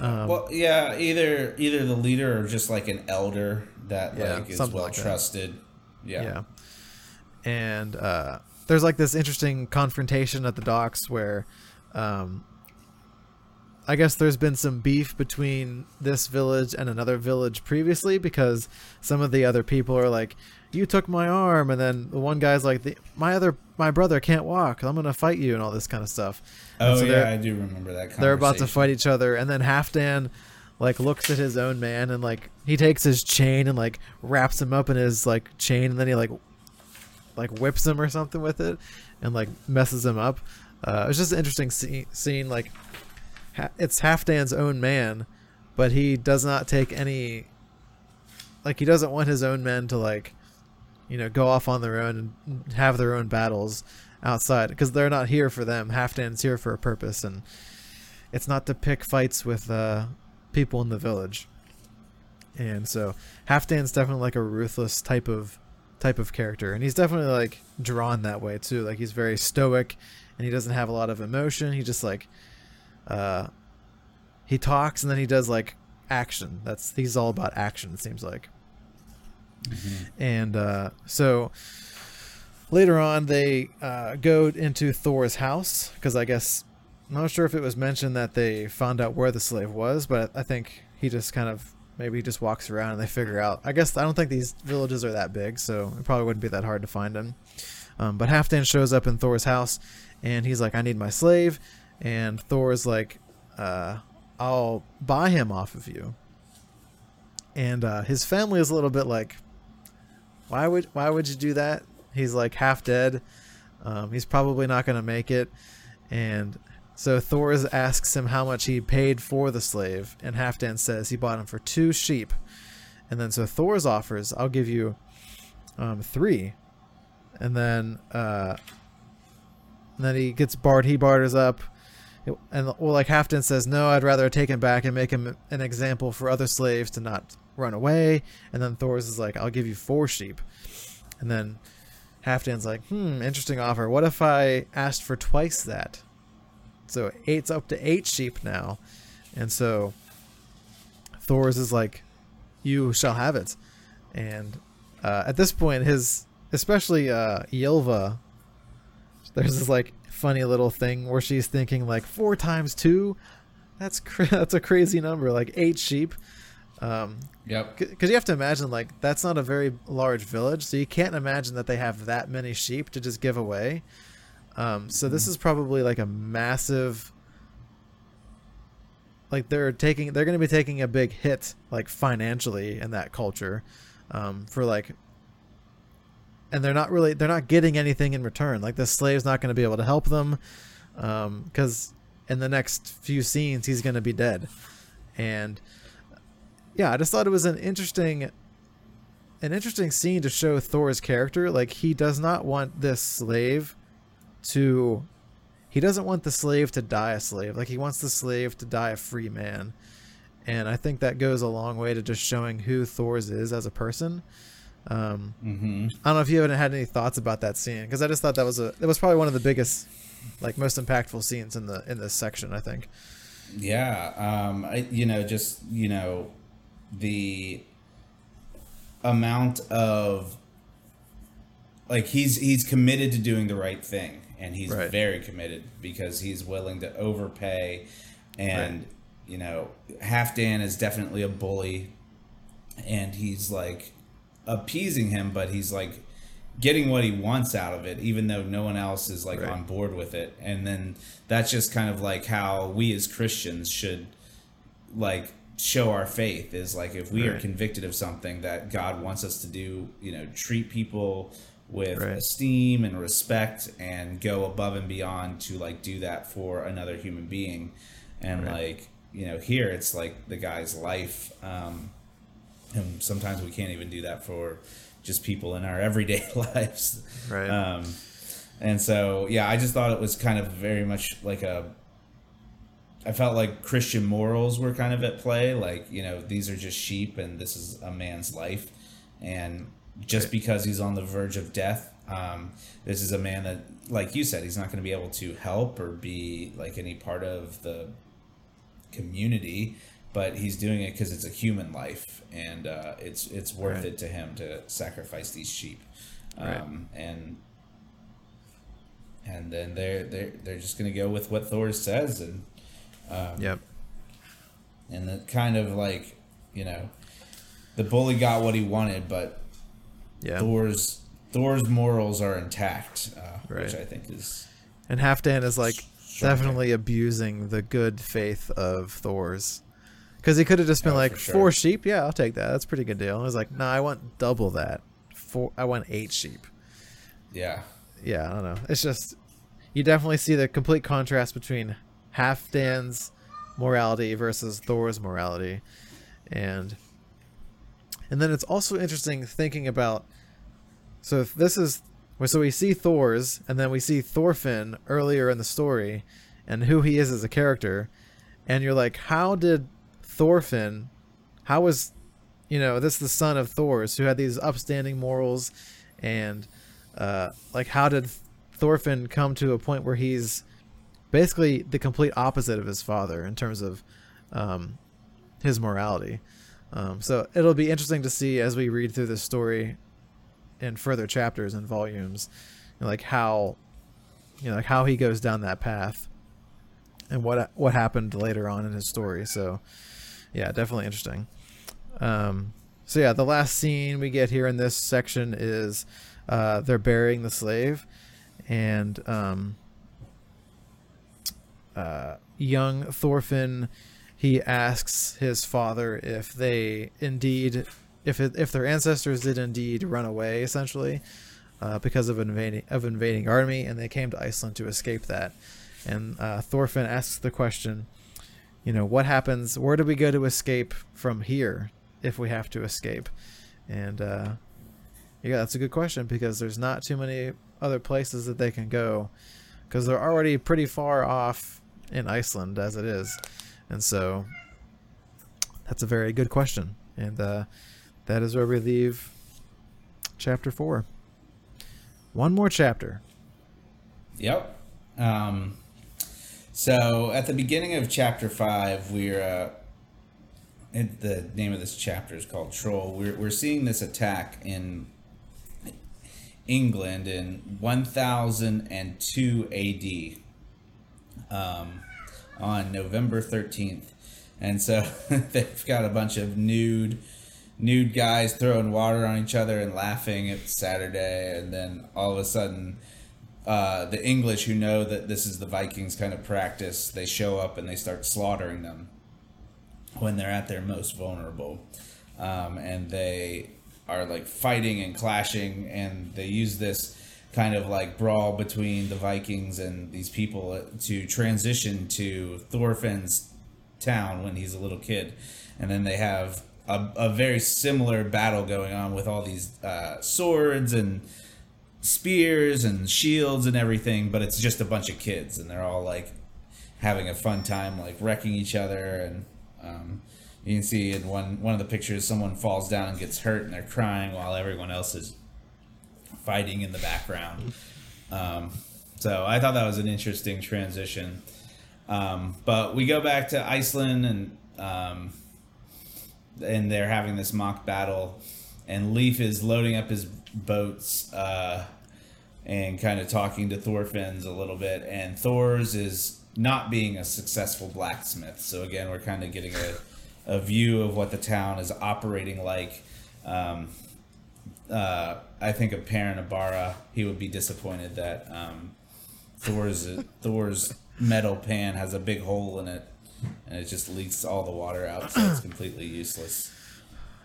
Um, well, yeah, either either the leader or just like an elder that Yeah, like is well like that. trusted. Yeah. Yeah. And uh, there's like this interesting confrontation at the docks where um, I guess there's been some beef between this village and another village previously because some of the other people are like, "You took my arm," and then the one guy's like, "My other my brother can't walk. I'm gonna fight you," and all this kind of stuff. Oh so yeah, I do remember that. they're about to fight each other and then halfdan like looks at his own man and like he takes his chain and like wraps him up in his like chain and then he like like whips him or something with it and like messes him up uh it's just an interesting scene, scene like it's halfdan's own man but he does not take any like he doesn't want his own men to like you know go off on their own and have their own battles outside because they're not here for them halfdan's here for a purpose and it's not to pick fights with uh, people in the village and so Halfdan's definitely like a ruthless type of type of character, and he's definitely like drawn that way too. Like he's very stoic, and he doesn't have a lot of emotion. He just like, uh, he talks and then he does like action. That's he's all about action. It seems like, and uh, so later on they uh, go into Thor's house because I guess I'm not sure if it was mentioned that they found out where the slave was, but I think he just kind of maybe he just walks around and they figure out. I guess I don't think these villages are that big, so it probably wouldn't be that hard to find him. Um, but Halfdan shows up in Thor's house and he's like, "I need my slave," and Thor's like, uh, "I'll buy him off of you." And uh, his family is a little bit like, "Why would why would you do that?" He's like half dead. Um, he's probably not going to make it, and so Thor asks him how much he paid for the slave, and Halfdan says he bought him for two sheep. And then so Thors offers, I'll give you um, three. And then uh, and then he gets barred. He barters up, and well, like Halfdan says, no, I'd rather take him back and make him an example for other slaves to not run away. And then Thors is like, I'll give you four sheep. And then Halfdan's like, hmm, interesting offer. What if I asked for twice that? So eight's up to eight sheep now. And so Thors is like, you shall have it. And uh, at this point, his, especially uh, Ylva, there's this like funny little thing where she's thinking like four times two. That's cra- [LAUGHS] that's a crazy number, like eight sheep. Um, yep. Because you have to imagine like that's not a very large village, so you can't imagine that they have that many sheep to just give away. Um, so this mm. is probably like a massive like they're taking they're going to be taking a big hit like financially in that culture um, for like and they're not really they're not getting anything in return. Like the slave's not going to be able to help them because um, in the next few scenes he's going to be dead. And yeah i just thought it was an interesting an interesting scene to show thor's character. Like he does not want this slave to he doesn't want the slave to die a slave. Like he wants the slave to die a free man. And i think that goes a long way to just showing who thor's is as a person um, mm-hmm. i don't know if you haven't had any thoughts about that scene because i just thought that was a that was probably one of the biggest like most impactful scenes in the in this section i think yeah um I, you know just you know the amount of like he's he's committed to doing the right thing and he's right. very committed because he's willing to overpay and right. you know Halfdan is definitely a bully and he's like appeasing him but he's like getting what he wants out of it even though no one else is like right. on board with it and then that's just kind of like how we as Christians should like show our faith is like if we are convicted of something that God wants us to do you know treat people with right. esteem and respect and go above and beyond to like do that for another human being and right. like you know here it's like the guy's life um and sometimes we can't even do that for just people in our [LAUGHS] everyday [LAUGHS] lives right um and so yeah i just thought it was kind of very much like a I felt like Christian morals were kind of at play. Like, you know, these are just sheep and this is a man's life. And just because he's on the verge of death. Um, this is a man that, like you said, he's not going to be able to help or be like any part of the community, but he's doing it because it's a human life, and uh, it's it's worth right. it to him to sacrifice these sheep, um, right. and and then they're they're they're just going to go with what Thor says, and um, yep, and that kind of like you know, the bully got what he wanted, but yeah. Thor's Thor's morals are intact, uh, right. which I think is. And Halfdan is like definitely abusing the good faith of Thors, because he could have just been oh, like sure. four sheep. Yeah, I'll take that. That's a pretty good deal. I was like, no, nah, I want double that. Four. I want eight sheep. Yeah. Yeah, I don't know. It's just you definitely see the complete contrast between Halfdan's morality versus Thor's morality, and and then it's also interesting thinking about. So if this is so we see Thors, and then we see Thorfinn earlier in the story, and who he is as a character, and you're like, how did Thorfinn, how was you know, this the son of Thors who had these upstanding morals, and uh, like how did Thorfinn come to a point where he's basically the complete opposite of his father in terms of um, his morality. Um, so it'll be interesting to see as we read through this story in further chapters and volumes, you know, like how, you know, like how he goes down that path, and what what happened later on in his story. So, yeah, definitely interesting. Um, so yeah, the last scene we get here in this section is uh, they're burying the slave, and um, uh, young Thorfinn he asks his father if they indeed if it, if their ancestors did indeed run away essentially uh, because of invading of invading army and they came to Iceland to escape that and uh, Thorfinn asks the question you know what happens where do we go to escape from here if we have to escape and uh, yeah that's a good question because there's not too many other places that they can go because they're already pretty far off in Iceland as it is and so that's a very good question. And uh, that is where we leave chapter four. One more chapter. Yep. Um, so at the beginning of chapter five, we're. Uh, the name of this chapter is called Troll. We're, we're seeing this attack in England in 1002 AD. Um, on November 13th. And so [LAUGHS] they've got a bunch of nude nude guys throwing water on each other and laughing. It's Saturday and then all of a sudden uh, the English who know that this is the Vikings kind of practice, they show up and they start slaughtering them when they're at their most vulnerable. Um, and they are like fighting and clashing and they use this kind of like brawl between the Vikings and these people to transition to Thorfinn's town when he's a little kid, and then they have a, a very similar battle going on with all these uh, swords and spears and shields and everything, but it's just a bunch of kids and they're all like having a fun time, like wrecking each other and. Um, you can see in one one of the pictures, someone falls down and gets hurt, and they're crying while everyone else is fighting in the background. Um, so I thought that was an interesting transition. Um, but we go back to Iceland and um, and they're having this mock battle, and Leif is loading up his boats uh, and kind of talking to Thorfinn's a little bit, and Thors is not being a successful blacksmith. So again, we're kind of getting a, a view of what the town is operating like. Um, uh, I think of Perrin Aybara, he would be disappointed that um, Thor's Thor's metal pan has a big hole in it, and it just leaks all the water out, so it's completely useless.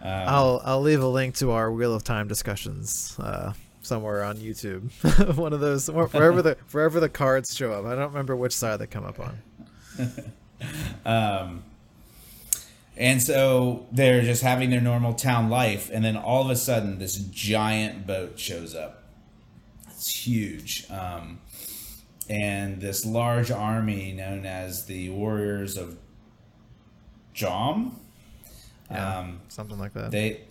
Um, I'll I'll leave a link to our Wheel of Time discussions uh, somewhere on YouTube. [LAUGHS] One of those wherever the wherever the cards show up. I don't remember which side they come up on. [LAUGHS] um, and so they're just having their normal town life, and then all of a sudden, this giant boat shows up. It's huge. Um, and this large army known as the Warriors of Jom. Yeah, um, something like that. They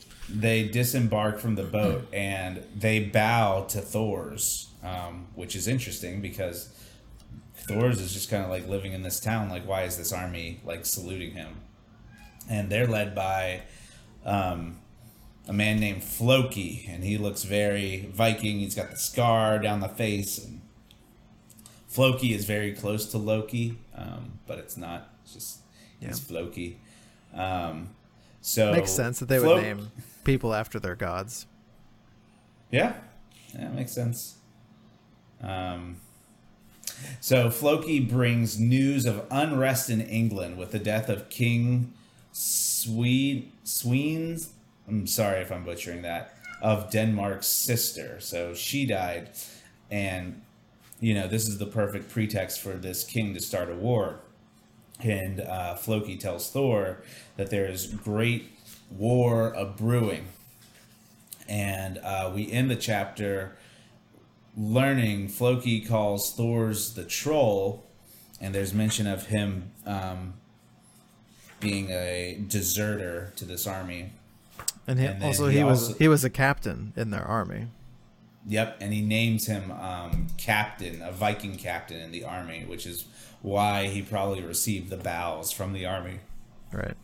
they disembark from the boat and they bow to Thors, um, which is interesting because Thors is just kind of like living in this town. Like, why is this army like saluting him? and they're led by um, a man named Floki, and he looks very Viking. He's got the scar down the face. And Floki is very close to Loki, um, but it's not. It's just yeah. it's Floki. Um, so makes sense that they Flo- would name people after their gods. Yeah, that makes sense. Um, so Floki brings news of unrest in England with the death of King Swede Sweens. I'm sorry if I'm butchering that. Of Denmark's sister, so she died, and you know this is the perfect pretext for this king to start a war. And uh, Floki tells Thor that there is great war a brewing, and uh, we end the chapter learning Floki calls Thors the troll, and there's mention of him um, being a deserter to this army. And, he, And also he he, was also- he was a captain in their army. Yep, and he names him um, captain, a Viking captain in the army, which is why he probably received the bows from the army. Right.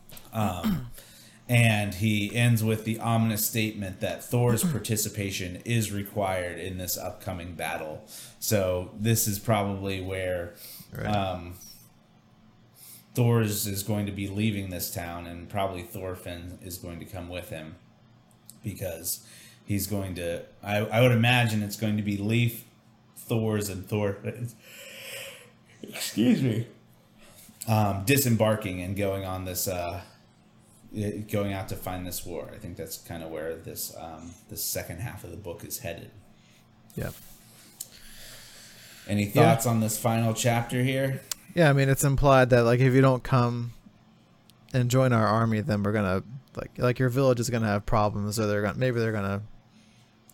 And he ends with the ominous statement that Thor's [CLEARS THROAT] participation is required in this upcoming battle. So this is probably where Right. um, Thors is going to be leaving this town, and probably Thorfinn is going to come with him because he's going to. I, I would imagine it's going to be Leif, Thors, and Thorfinn's. [LAUGHS] Excuse me. Um, disembarking and going on this. Uh, going out to find this war. I think that's kind of where this um, this second half of the book is headed. Yeah. Any Yeah. thoughts on this final chapter here? Yeah, I mean it's implied that like if you don't come and join our army, then we're gonna like like your village is gonna have problems, or they're gonna maybe they're gonna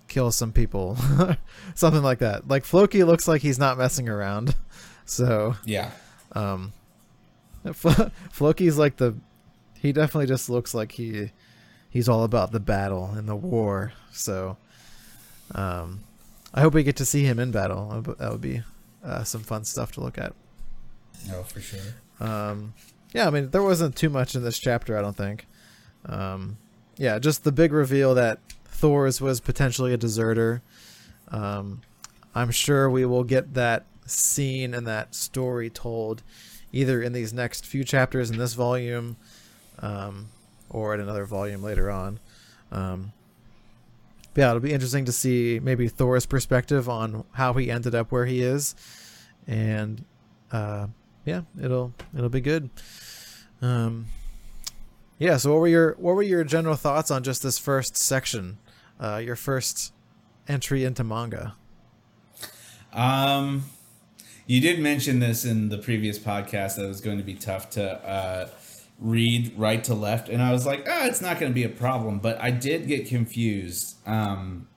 kill some people, [LAUGHS] something like that. Like Floki looks like he's not messing around, [LAUGHS] so Yeah. um, [LAUGHS] Flo- Floki's like the he definitely just looks like he he's all about the battle and the war. So um, I hope we get to see him in battle. That would- be uh, some fun stuff to look at. No, for sure. Um, yeah, I mean, there wasn't too much in this chapter, I don't think. Um, yeah, just the big reveal that Thors was potentially a deserter. Um, I'm sure we will get that scene and that story told either in these next few chapters in this volume um, or in another volume later on. Um, yeah, it'll be interesting to see maybe Thor's perspective on how he ended up where he is. And uh, yeah, it'll it'll be good. Um, yeah. So what were your what were your general thoughts on just this first section, uh, your first entry into manga? Um, you did mention this in the previous podcast that it was going to be tough to uh, read right to left, and I was like, ah, it's not going to be a problem. But I did get confused. Um,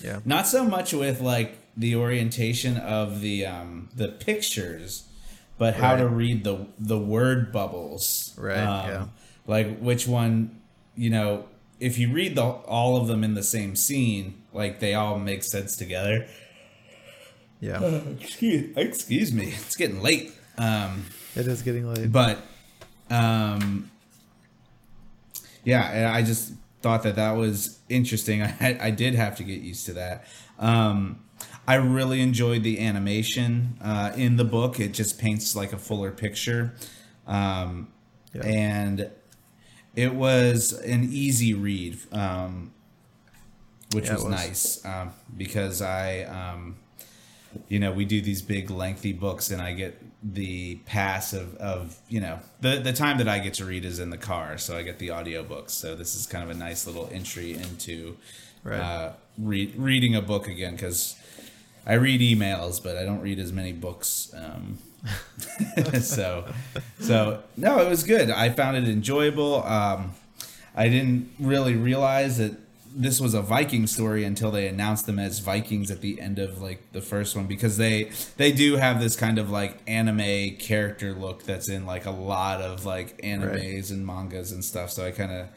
Yeah. not so much with like the orientation of the um, the pictures, but how Right. to read the the word bubbles. Right, Um, yeah. Like which one, you know, if you read the all of them in the same scene, like they all make sense together. Yeah. excuse, excuse me, it's getting late. Um, It is getting late. but um, yeah, and I just thought that that was interesting. [LAUGHS] I, I did have to get used to that. Um, I really enjoyed the animation uh, in the book. It just paints like a fuller picture, um, Yeah. and it was an easy read, um, which Yeah, was, was. nice um, because I. Um, you know, we do these big lengthy books and I get the pass of, of you know, the, the time that I get to read is in the car. So I get the audio books. So this is kind of a nice little entry into Right. uh, re- reading a book again because I read emails, but I don't read as many books. Um, [LAUGHS] so, so no, it was good. I found it enjoyable. Um, I didn't really realize that this was a Viking story until they announced them as Vikings at the end of like the first one because they they do have this kind of like anime character look that's in like a lot of like animes and mangas and stuff. So I kind of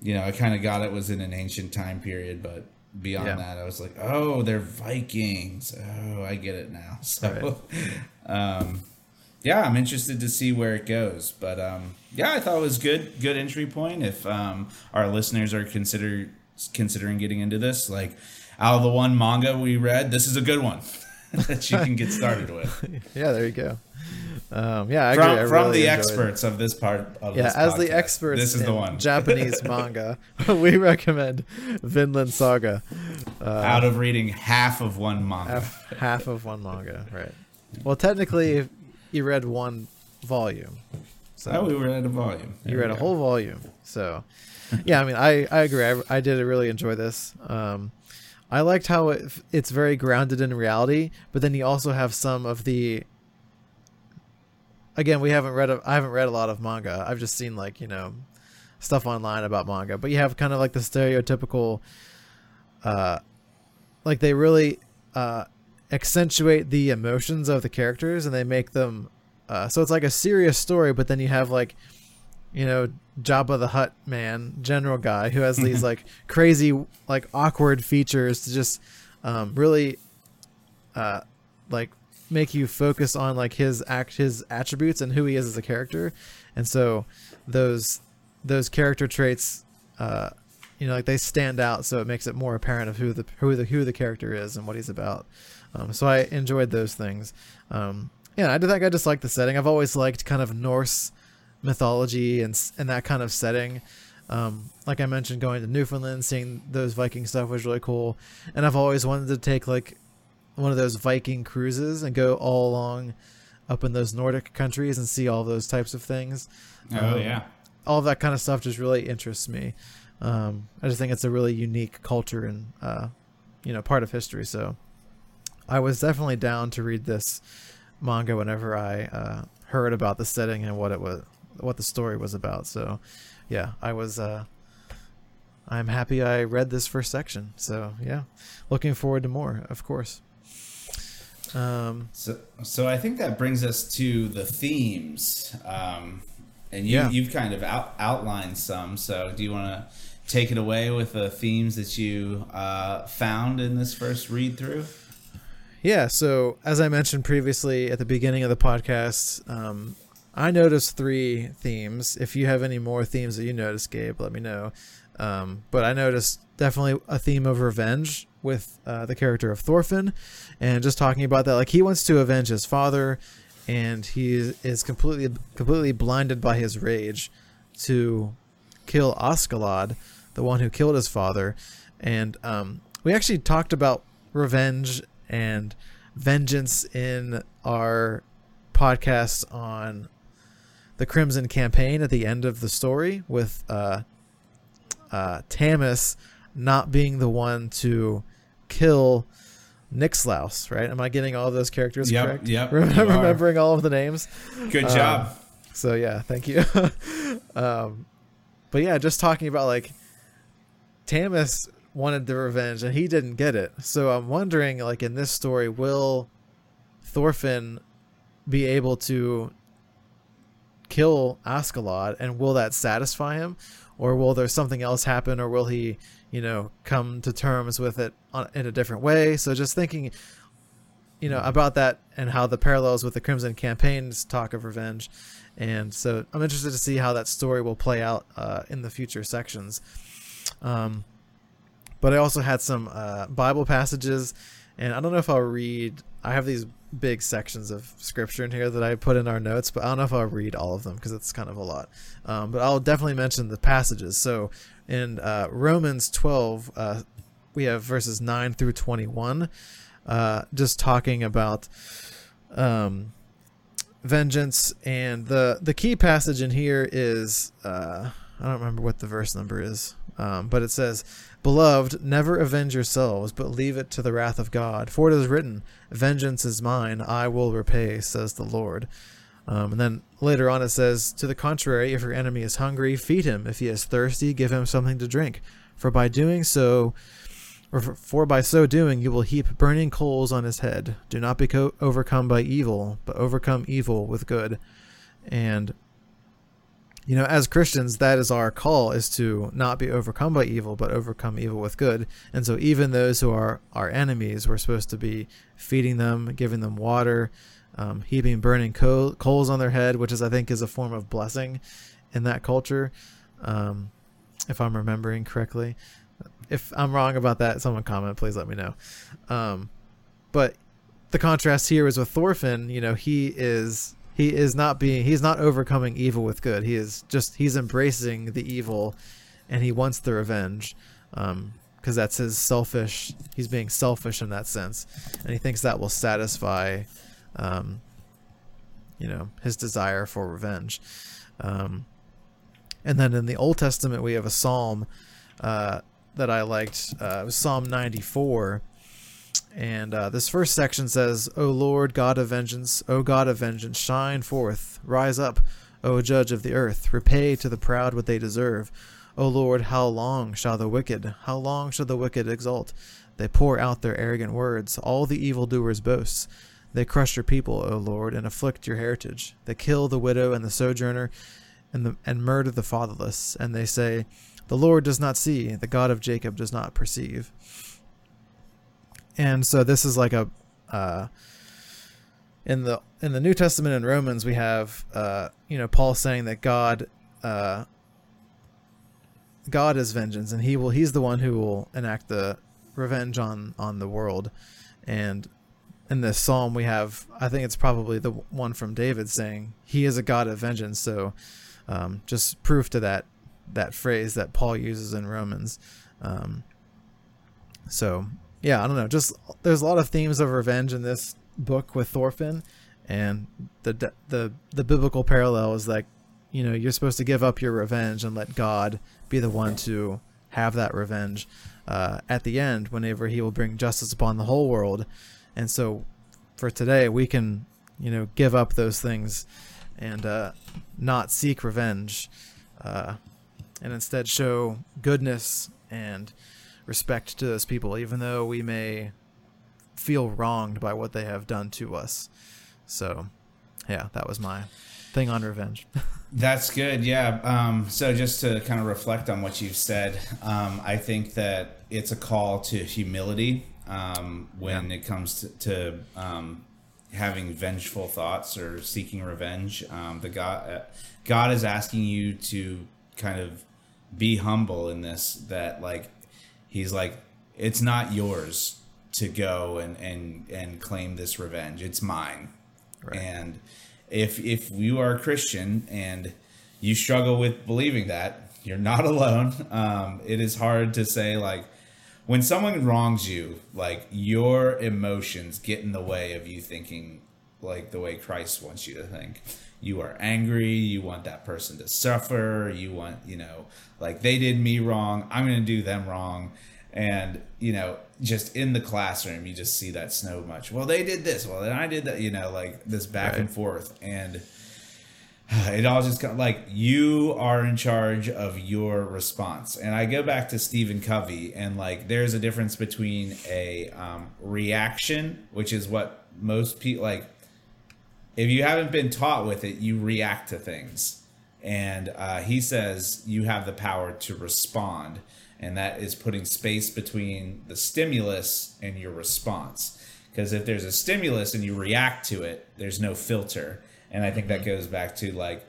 you know I kind of got it was in an ancient time period, but beyond Yeah. that I was like, oh, they're Vikings. Oh, I get it now. [LAUGHS] So. Um, yeah, I'm interested to see where it goes. But um, yeah, I thought it was good, good entry point. If um, our listeners are consider considering getting into this, like out of the one manga we read, this is a good one [LAUGHS] that you can get started with [LAUGHS] yeah, there you go. Um, yeah, I from, agree. I from really the enjoyed it. experts of this part. Of Yeah, this as the experts this is the one. Japanese [LAUGHS] manga, we recommend Vinland Saga. Uh, out of reading half of one manga. half, half of one manga, right? Well, technically, you read one volume, so oh, we read a volume. you read a go. whole volume. So, yeah, I mean, I I agree. I, I did really enjoy this. Um, I liked how it, it's very grounded in reality, but then you also have some of the. Again, we haven't read. I haven't read a lot of manga. I've just seen like you know, stuff online about manga. But you have kind of like the stereotypical. Uh, like they really uh, accentuate the emotions of the characters, and they make them. Uh, so it's like a serious story, but then you have like, you know, Jabba the Hutt man, general guy who has these [LAUGHS] like crazy, like awkward features to just um, really, uh, like make you focus on like his act, his attributes and who he is as a character, and so those those character traits, uh, you know, like they stand out, so it makes it more apparent of who the who the who the character is and what he's about. Um, so I enjoyed those things. Um, yeah, I think I just like the setting. I've always liked kind of Norse mythology and and that kind of setting. Um, like I mentioned, going to Newfoundland, seeing those Viking stuff was really cool, and I've always wanted to take like one of those Viking cruises and go all along up in those Nordic countries and see all those types of things. Oh um, yeah, all of that kind of stuff just really interests me. Um, I just think it's a really unique culture and uh, you know part of history. So I was definitely down to read this manga whenever I uh, heard about the setting and what it was, what the story was about. So yeah, I was. Uh, I'm happy I read this first section. So yeah, looking forward to more, of course. Um, so, so I think that brings us to the themes, um, and you, yeah. you've kind of out, outlined some. So, do you want to take it away with the themes that you uh, found in this first read through? Yeah. So, as I mentioned previously at the beginning of the podcast, um, I noticed three themes. If you have any more themes that you noticed, Gabe, let me know. Um, but I noticed definitely a theme of revenge with uh, the character of Thorfinn, and just talking about that, like he wants to avenge his father, and he is completely completely blinded by his rage to kill Askeladd, the one who killed his father, and um, we actually talked about revenge and vengeance in our podcast on the Crimson Campaign at the end of the story with uh, uh, Tamas not being the one to kill Nikslaus, right? Am I getting all those characters yep, correct? Yep. [LAUGHS] remembering all of the names. Good um, job. So yeah, thank you. [LAUGHS] um, but yeah, just talking about like Tamas wanted the revenge and he didn't get it. So I'm wondering, like in this story, will Thorfinn be able to kill Askeladd, and will that satisfy him, or will there something else happen, or will he, you know, come to terms with it on, in a different way? So just thinking, you know, about that and how the parallels with the Crimson campaigns talk of revenge, and so I'm interested to see how that story will play out uh, in the future sections. Um, but I also had some uh, Bible passages, and I don't know if I'll read. I have these big sections of scripture in here that I put in our notes, but I don't know if I'll read all of them because it's kind of a lot. Um, but I'll definitely mention the passages. So in uh, Romans 12, uh, we have verses 9 through 21, uh, just talking about um, vengeance. And the, the key passage in here is uh, I don't remember what the verse number is, um, but it says, Beloved, never avenge yourselves, but leave it to the wrath of God. For it is written, Vengeance is mine, I will repay, says the Lord. Um, and then later on it says, To the contrary, if your enemy is hungry, feed him. If he is thirsty, give him something to drink. For by doing so, or for, by so doing, you will heap burning coals on his head. Do not be co- overcome by evil, but overcome evil with good. And you know, as Christians, that is our call is to not be overcome by evil, but overcome evil with good. And so, even those who are our enemies, we're supposed to be feeding them, giving them water, um, heaping burning co- coals on their head, which is, I think, is a form of blessing in that culture, um, if I'm remembering correctly. If I'm wrong about that, someone comment, please let me know. Um, but the contrast here is with Thorfinn. You know, he is he is not being he's not overcoming evil with good. He is just he's embracing the evil and he wants the revenge um because that's his selfish he's being selfish in that sense. And he thinks that will satisfy um you know his desire for revenge. Um and then in the old testament we have a psalm uh that i liked uh it was psalm 94 and uh, this first section says, O Lord, God of vengeance, O God of vengeance, shine forth, rise up, O Judge of the earth, repay to the proud what they deserve. O Lord, how long shall the wicked, how long shall the wicked exult? They pour out their arrogant words, all the evildoers boast. They crush your people, O Lord, and afflict your heritage. They kill the widow and the sojourner, and the and murder the fatherless, and they say, "The Lord does not see; the God of Jacob does not perceive." And so this is like a uh, in the in the New Testament in Romans we have uh, you know Paul saying that God uh, God is vengeance and he will he's the one who will enact the revenge on on the world. And in this psalm we have I think it's probably the one from David saying he is a God of vengeance. So um, just proof to that that phrase that Paul uses in Romans. Um, so yeah I don't know. Just there's a lot of themes of revenge in this book with Thorfinn and the the the biblical parallel is like you know you're supposed to give up your revenge and let God be the one to have that revenge uh, at the end whenever he will bring justice upon the whole world. And so for today we can you know give up those things and uh, not seek revenge uh, and instead show goodness and respect to those people even though we may feel wronged by what they have done to us so yeah that was my thing on revenge [LAUGHS] That's good. Yeah. Um, so just to kind of reflect on what you've said, um, I think that it's a call to humility um, when yeah. it comes to, to um, having vengeful thoughts or seeking revenge. Um, the God, uh, God is asking you to kind of be humble in this. That like, He's like, it's not yours to go and and and claim this revenge. It's mine. Right. And if if you are a Christian and you struggle with believing that, you're not [LAUGHS] alone. Um, it is hard to say like when someone wrongs you, like your emotions get in the way of you thinking like the way Christ wants you to think. You are angry, you want that person to suffer, you want, you know, like they did me wrong, I'm going to do them wrong. And, you know, just in the classroom, you just see that so much. Well, they did this. Well, then I did that. You know, like this back right. and forth, and [SIGHS] it all just got like you are in charge of your response. And I go back to Stephen Covey, and like there's a difference between a um, reaction, which is what most people like. If you haven't been taught with it, you react to things. And uh, he says you have the power to respond and that is putting space between the stimulus and your response. Because if there's a stimulus and you react to it, there's no filter. And I think that mm-hmm. goes back to like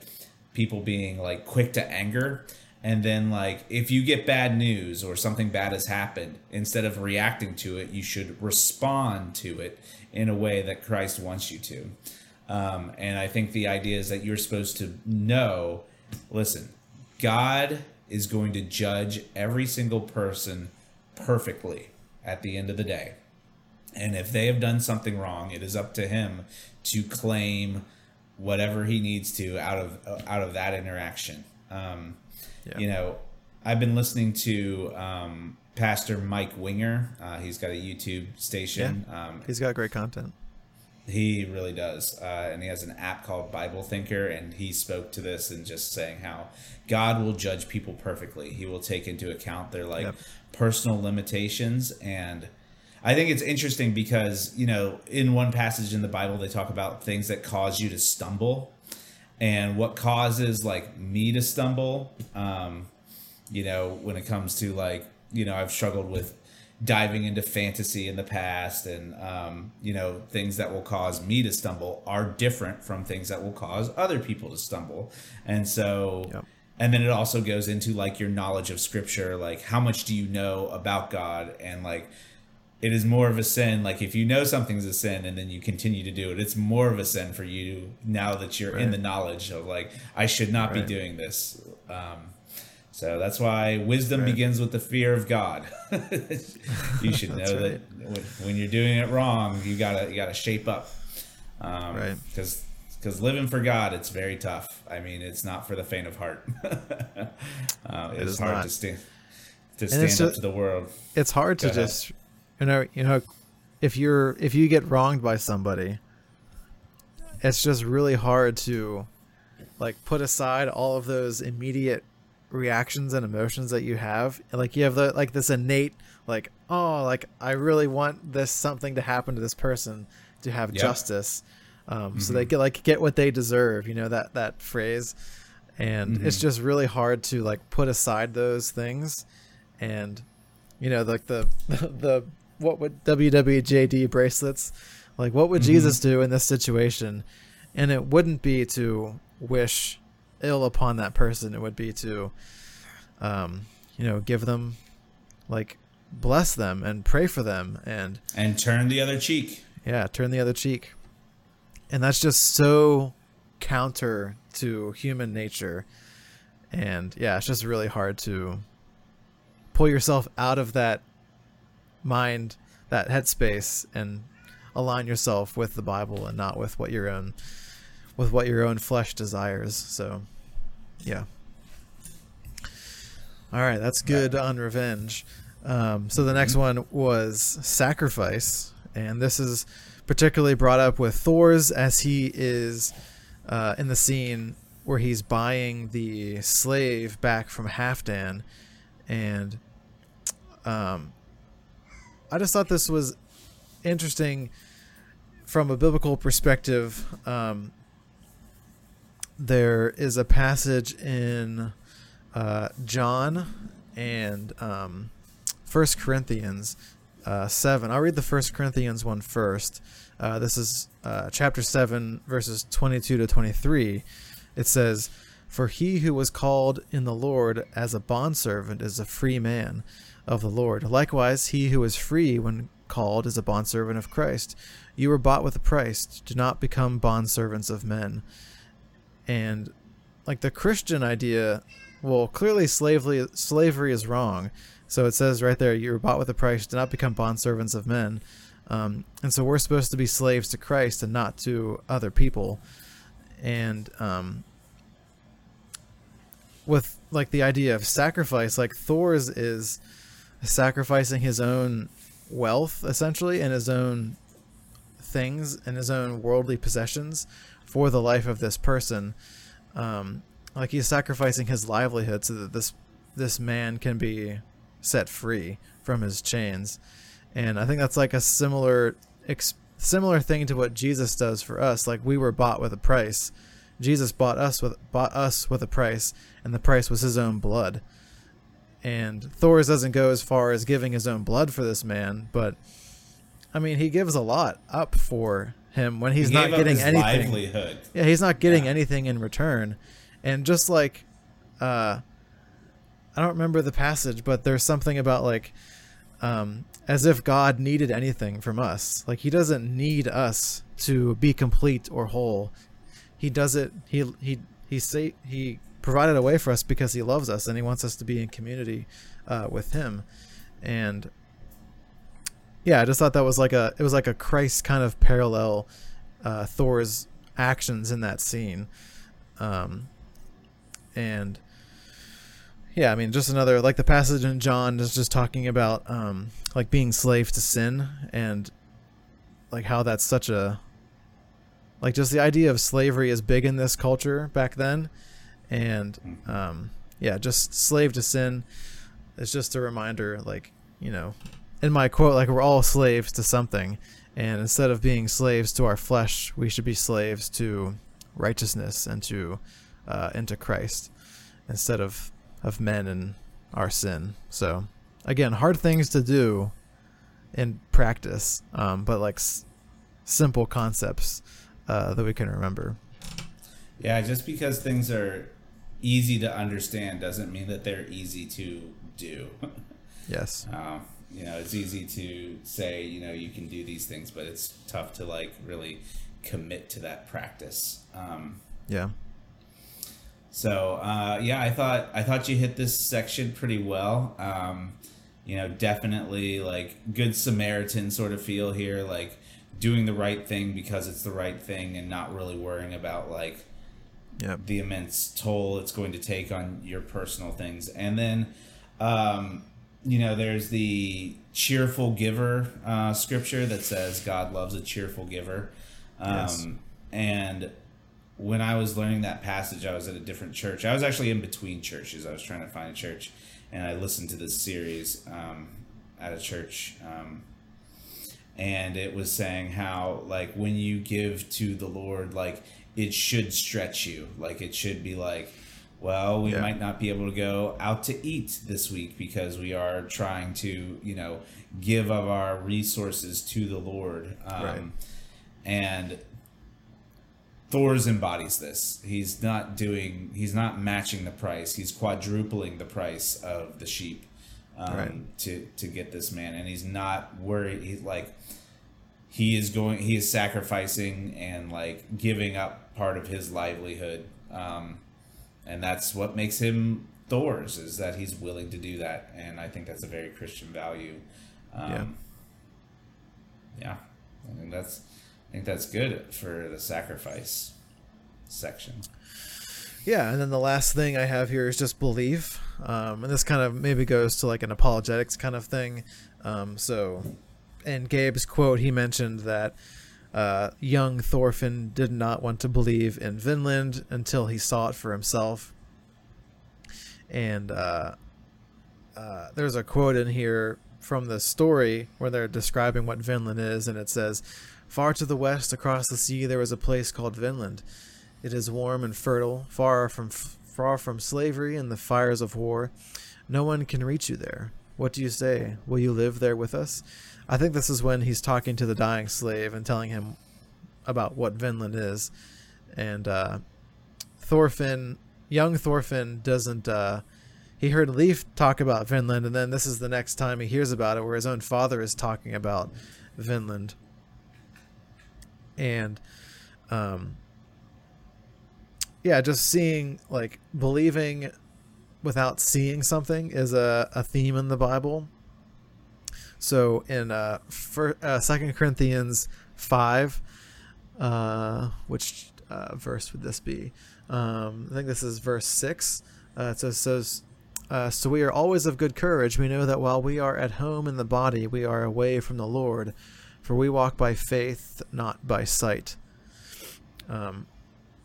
people being like quick to anger. And then, like, if you get bad news or something bad has happened, instead of reacting to it, you should respond to it in a way that Christ wants you to. Um, and I think the idea is that you're supposed to know listen, God is going to judge every single person perfectly at the end of the day. And if they have done something wrong, it is up to him to claim whatever he needs to out of out of that interaction. Um, yeah. You know, I've been listening to um, Pastor Mike Winger. Uh, he's got a YouTube station. Yeah. Um, he's got great content. He really does. Uh, and he has an app called Bible Thinker, and he spoke to this and just saying how God will judge people perfectly. He will take into account their like yep. personal limitations. And I think it's interesting because, you know, in one passage in the Bible, they talk about things that cause you to stumble. And what causes like me to stumble, um, you know, when it comes to like, you know, I've struggled with diving into fantasy in the past and um, you know things that will cause me to stumble are different from things that will cause other people to stumble and so yep. and then it also goes into like your knowledge of scripture like how much do you know about god and like it is more of a sin like if you know something's a sin and then you continue to do it it's more of a sin for you now that you're right. in the knowledge of like i should not right. be doing this um, so that's why wisdom right. begins with the fear of God. [LAUGHS] you [LAUGHS] should know right. that when you're doing it wrong, you gotta you gotta shape up. Um, right. Because because living for God, it's very tough. I mean, it's not for the faint of heart. um, [LAUGHS] it it's hard not. to stand to stand up just, to the world. It's hard Go to ahead. just you know you know if you're if you get wronged by somebody, it's just really hard to like put aside all of those immediate reactions and emotions that you have like you have the like this innate like oh like i really want this something to happen to this person to have yep. justice um, mm-hmm. so they mm-hmm. get like get what they deserve you know that that phrase and Mm-hmm. it's just really hard to like put aside those things, and you know like the [LAUGHS] the what would WWJD bracelets like what would Mm-hmm. Jesus do in this situation, and it wouldn't be to wish ill upon that person. It would be to, um, you know, give them like bless them and pray for them and And turn the other cheek. yeah, turn the other cheek. And that's just so counter to human nature. And yeah, it's just really hard to pull yourself out of that mind, that headspace and align yourself with the Bible and not with what your own with what your own flesh desires. So, yeah. All right, that's good on revenge. Um, so the next one was sacrifice, and this is particularly brought up with Thors as he is uh, in the scene where he's buying the slave back from Halfdan, and um, I just thought this was interesting from a biblical perspective. Um, there is a passage in uh, John and um, First Corinthians uh, seven. I'll read the First Corinthians one first. Uh, this is uh, chapter seven, verses twenty-two to twenty-three. It says, "For he who was called in the Lord as a bondservant is a free man of the Lord. Likewise, he who is free when called is a bondservant of Christ. You were bought with a price. Do not become bondservants of men." And like the Christian idea, well, clearly slavery slavery is wrong. So it says right there, you were bought with a price. Do not become bondservants of men. Um, and so we're supposed to be slaves to Christ and not to other people. And um, with like the idea of sacrifice, like Thors is sacrificing his own wealth essentially and his own things and his own worldly possessions for the life of this person. Um, like he's sacrificing his livelihood so that this this man can be set free from his chains. And I think that's like a similar ex- similar thing to what Jesus does for us. Like we were bought with a price. Jesus bought us with bought us with a price, and the price was his own blood. And Thors doesn't go as far as giving his own blood for this man, but I mean he gives a lot up for him when he's He not getting anything. livelihood. Yeah, he's not getting Yeah. anything in return. And just like uh I don't remember the passage, but there's something about like um as if God needed anything from us. Like he doesn't need us to be complete or whole. He does it he he he say he provided a way for us because he loves us and he wants us to be in community uh with him. And yeah, I just thought that was like a it was like a Christ kind of parallel uh, Thor's actions in that scene, um, and yeah, I mean just another like the passage in John is just talking about um, like being slave to sin and like how that's such a like just the idea of slavery is big in this culture back then, and um, yeah, just slave to sin is just a reminder like you know in my quote, like we're all slaves to something, and instead of being slaves to our flesh, we should be slaves to righteousness and to uh, and to Christ instead of of men and our sin. So again, hard things to do in practice, um, but like s- simple concepts uh, that we can remember. Yeah, just because things are easy to understand doesn't mean that they're easy to do. [LAUGHS] Yes. um, you know, it's easy to say, you know, you can do these things, but it's tough to like really commit to that practice. Um, Yeah. so uh, yeah, I thought I thought you hit this section pretty well. Um, you know, definitely like good Samaritan sort of feel here, like doing the right thing because it's the right thing, and not really worrying about like Yep. the immense toll it's going to take on your personal things. And then, um, you know, there's the cheerful giver uh, scripture that says God loves a cheerful giver. Um, Yes. And when I was learning that passage, I was at a different church. I was actually in between churches. I was trying to find a church, and I listened to this series um, at a church. Um, and it was saying how like when you give to the lord like it should stretch you like it should be like well, we Yeah. might not be able to go out to eat this week because we are trying to, you know, give of our resources to the Lord. Um, Right. And Thors embodies this. He's not doing. He's not matching the price. He's quadrupling the price of the sheep um, Right. to to get this man, and he's not worried. He's like he is going. He is sacrificing and like giving up part of his livelihood, um, and that's what makes him Thors. Is that he's willing to do that, and I think that's a very Christian value. Um, Yeah. yeah, I think that's I think that's good for the sacrifice section. Yeah, and then the last thing I have here is just belief, um, and this kind of maybe goes to like an apologetics kind of thing. Um, so, in Gabe's quote, he mentioned that uh, young Thorfinn did not want to believe in Vinland until he saw it for himself. And uh, uh, there's a quote in here from the story where they're describing what Vinland is, and it says, "Far to the west, across the sea, there is a place called Vinland." It is warm and fertile, far from far from slavery and the fires of war. No one can reach you there. What do you say? Will you live there with us? I think this is when he's talking to the dying slave and telling him about what Vinland is. And uh, Thorfinn, young Thorfinn, doesn't. Uh, he heard Leif talk about Vinland, and then this is the next time he hears about it, where his own father is talking about Vinland. And um, yeah, just seeing like believing without seeing something is a, a theme in the Bible. So in uh, for uh, Second Corinthians five, uh, which uh, verse would this be? Um, I think this is verse six. Uh, it says, says uh, "So we are always of good courage. We know that while we are at home in the body, we are away from the Lord, for we walk by faith, not by sight." Um,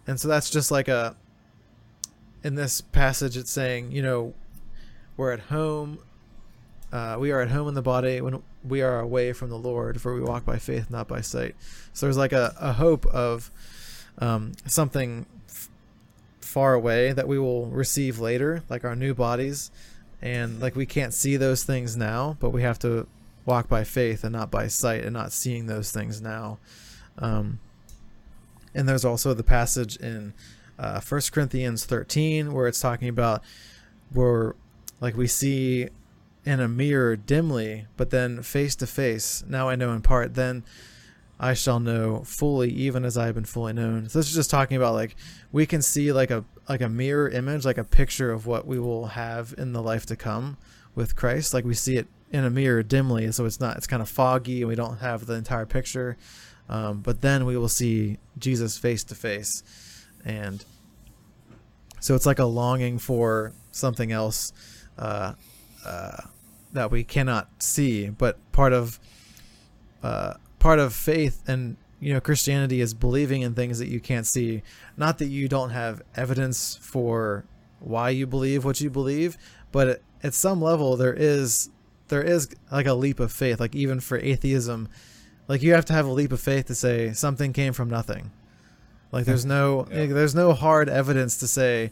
and so that's just like a in this passage it's saying you know we're at home uh, we are at home in the body when we are away from the lord for we walk by faith not by sight. So there's like a, a hope of um, something f- far away that we will receive later like our new bodies. And like we can't see those things now but we have to walk by faith and not by sight and not seeing those things now. Um, and there's also the passage in uh, 1 Corinthians 13 where it's talking about where like we see in a mirror dimly, but then face to face. Now I know in part, then I shall know fully, even as I have been fully known. So this is just talking about like we can see like a like a mirror image, like a picture of what we will have in the life to come with Christ. Like we see it in a mirror dimly, so it's not it's kind of foggy and we don't have the entire picture. Um, but then we will see Jesus face to face, and so it's like a longing for something else uh, uh, that we cannot see. But part of uh, part of faith and you know Christianity is believing in things that you can't see. Not that you don't have evidence for why you believe what you believe, but at, some level there is there is like a leap of faith. Like even for atheism, like you have to have a leap of faith to say something came from nothing. Like there's no Yeah. like, there's no hard evidence to say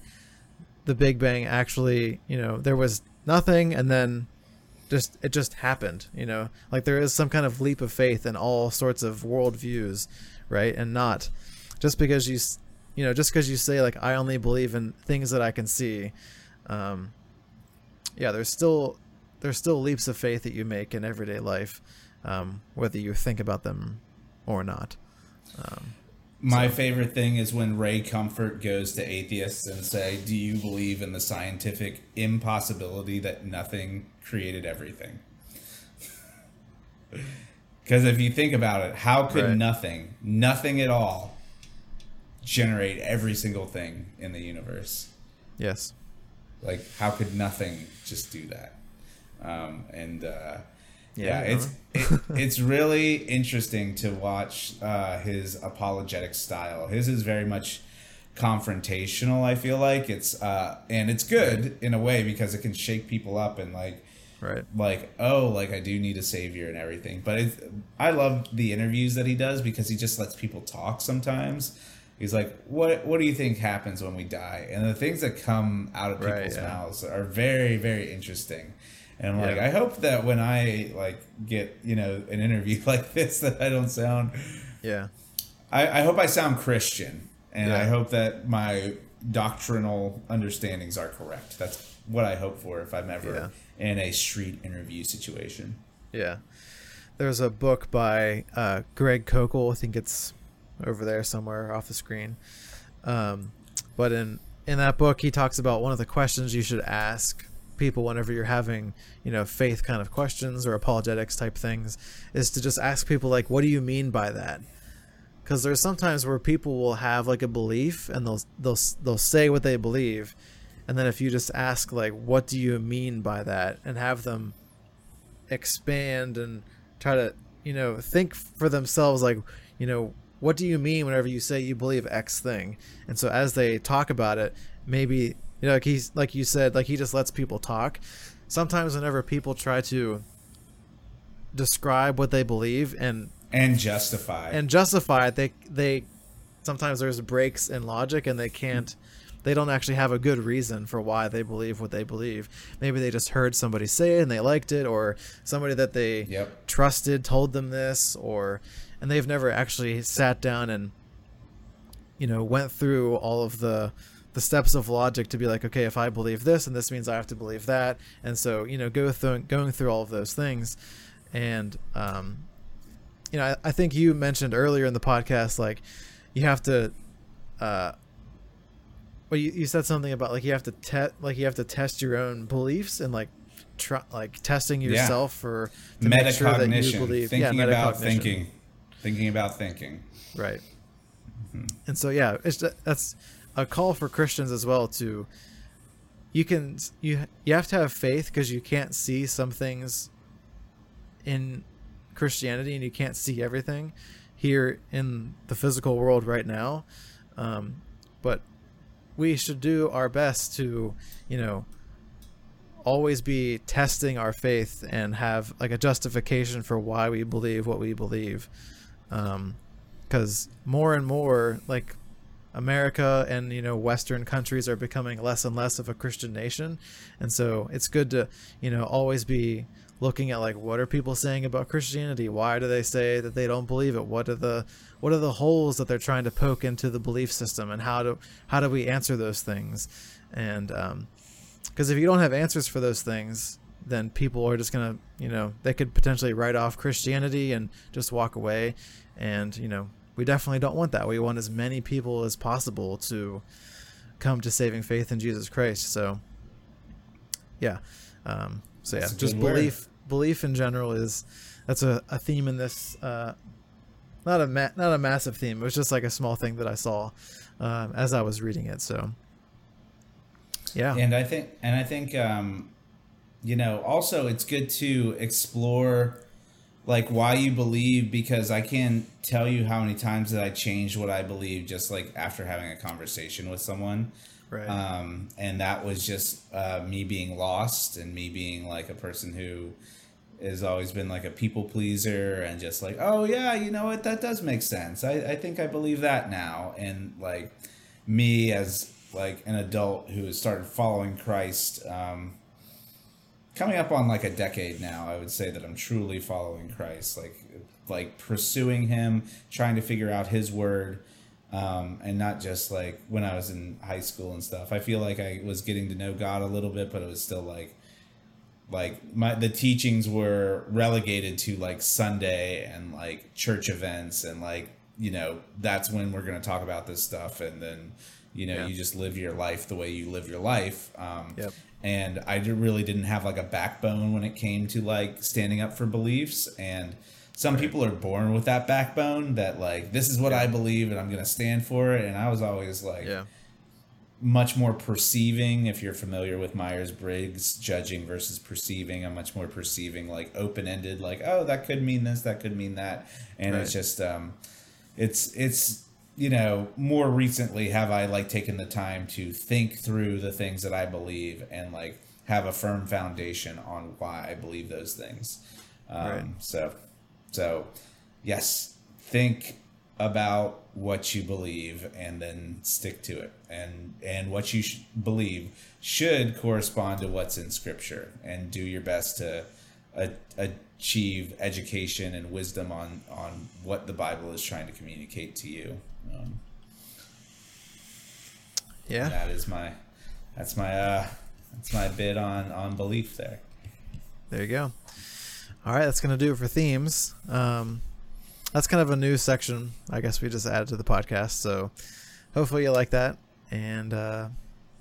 the Big Bang actually, you know, there was nothing and then just it just happened, you know. Like there is some kind of leap of faith in all sorts of worldviews, right? And not just because you you know, just because you say like I only believe in things that I can see. Um yeah, there's still there's still leaps of faith that you make in everyday life, um, whether you think about them or not. Um, My favorite thing is when Ray Comfort goes to atheists and say, "Do you believe in the scientific impossibility that nothing created everything?" [LAUGHS] Because if you think about it, how could Right. nothing, nothing at all, generate every single thing in the universe? yes. Like, how could nothing just do that? Um, and uh, yeah, Yeah, it's it, [LAUGHS] it's really interesting to watch uh, his apologetic style. His is very much confrontational. I feel like it's uh, and it's good in a way because it can shake people up and like Right. like oh like I do need a savior and everything. But it's, I love the interviews that he does because he just lets people talk sometimes. He's like, "What what do you think happens when we die?" And the things that come out of Right, people's yeah. mouths are very very interesting. And I'm like, Yeah. I hope that when I like get you know an interview [LAUGHS] like this, that I don't sound. Yeah. I, I hope I sound Christian, and I hope that my doctrinal understandings are correct. That's what I hope for if I'm ever in a street interview situation. Yeah. There's a book by uh, Greg Koukl. I think it's over there somewhere off the screen. Um, but in in that book, he talks about one of the questions you should ask people whenever you're having, you know, faith kind of questions or apologetics type things, is to just ask people like, "What do you mean by that?" Because there's sometimes where people will have like a belief and they'll they'll they'll say what they believe, and then if you just ask like, "What do you mean by that?" and have them expand and try to you know think for themselves like you know what do you mean whenever you say you believe x thing and so as they talk about it maybe you know like he's like you said like he just lets people talk sometimes whenever people try to describe what they believe and And justify. and justify it they they sometimes there's breaks in logic and they can't they don't actually have a good reason for why they believe what they believe. Maybe they just heard somebody say it and they liked it or somebody that they Yep. trusted told them this or and they've never actually sat down and you know went through all of the the steps of logic to be like okay if i believe this and this means i have to believe that. And so you know go through going through all of those things. And um you know I, I think you mentioned earlier in the podcast like you have to uh well you, you said something about like you have to test like you have to test your own beliefs and like try like testing Yeah. yourself for to make sure that you believe thinking yeah, about thinking. Thinking about thinking. right and so yeah it's that's a call for christians as well to you can you you have to have faith because you can't see some things in christianity and you can't see everything here in the physical world right now um, but we should do our best to you know always be testing our faith and have like a justification for why we believe what we believe. Um because more and more like america and you know western countries are becoming less and less of a christian nation. And so it's good to you know always be looking at like what are people saying about christianity? Why do they say that they don't believe it? What are the what are the holes that they're trying to poke into the belief system and how do how do we answer those things? And um because if you don't have answers for those things then people are just gonna you know they could potentially write off christianity and just walk away. And you know we definitely don't want that. We want as many people as possible to come to saving faith in jesus christ. So yeah um so yeah just good word. belief belief in general is that's a, a theme in this uh not a ma- not a massive theme it was just like a small thing that i saw um, as i was reading it so yeah And I think, and I think, um, you know, also it's good to explore like why you believe because I can't tell you how many times that I changed what I believe just like after having a conversation with someone. Right Um, and that was just uh, me being lost and me being like a person who has always been like a people pleaser and just like, oh yeah, you know what, that does make sense. I, I think I believe that now. And like me as like an adult who has started following Christ, um, coming up on like a decade now, I would say that I'm truly following Christ, like like pursuing Him, trying to figure out His Word, um, and not just like when I was in high school and stuff. I feel like I was getting to know God a little bit, but it was still like like my the teachings were relegated to like Sunday and like church events and like you know that's when we're going to talk about this stuff and then you know Yeah. you just live your life the way you live your life um Yep. and I really didn't have like a backbone when it came to like standing up for beliefs and some people are born with that backbone that like this is what I believe and I'm going to stand for it. And I was always like yeah. much more perceiving if you're familiar with myers-briggs judging versus perceiving i'm much more perceiving like open-ended like oh that could mean this that could mean that. And it's just um it's it's you know more recently have i like taken the time to think through the things that i believe and like have a firm foundation on why i believe those things. Um Right. so so yes think about what you believe and then stick to it. And and what you sh- believe should correspond to what's in scripture and do your best to uh, achieve education and wisdom on on what the bible is trying to communicate to you. Um, yeah. that is my that's my uh that's my bid on on belief there. There you go all right that's gonna do it for themes. Um that's kind of a new section i guess we just added to the podcast so hopefully you like that. And uh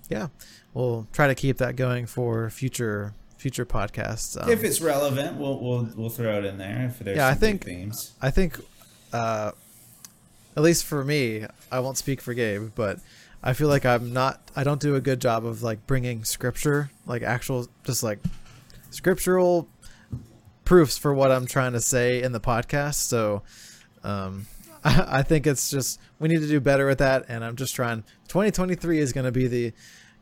yeah we'll try to keep that going for future future podcasts. Um, if it's relevant we'll we'll we'll throw it in there if there's yeah i think themes. I think uh at least for me i won't speak for gabe but I feel like I'm not I don't do a good job of like bringing scripture, like actual just like scriptural proofs for what I'm trying to say in the podcast. So um I, [LAUGHS] I think it's just we need to do better at that and I'm just trying 2023 is going to be the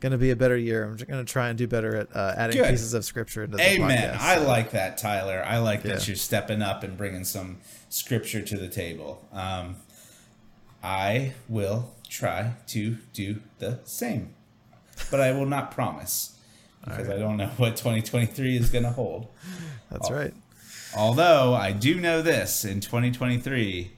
going to be a better year. I'm just going to try and do better at uh, adding Good. pieces of scripture into the Amen. podcast. I like that, Tyler. I like that you're stepping up and bringing some scripture to the table. Um, I will try to do the same. But I will not promise because right. I don't know [LAUGHS] what 2023 is going to hold. [LAUGHS] That's right. Although I do know this in 2023,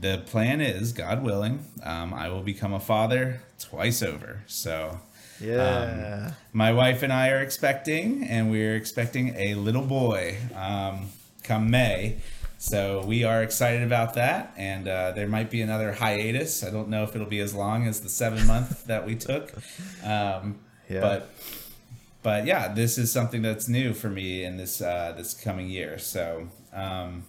the plan is, God willing, um, I will become a father twice over. So, yeah. Um, my wife and I are expecting, and we're expecting a little boy um, come May. So we are excited about that, and uh, there might be another hiatus. I don't know if it'll be as long as the seven month that we took, um, [LAUGHS] yeah. but but yeah, this is something that's new for me in this uh, this coming year. So um,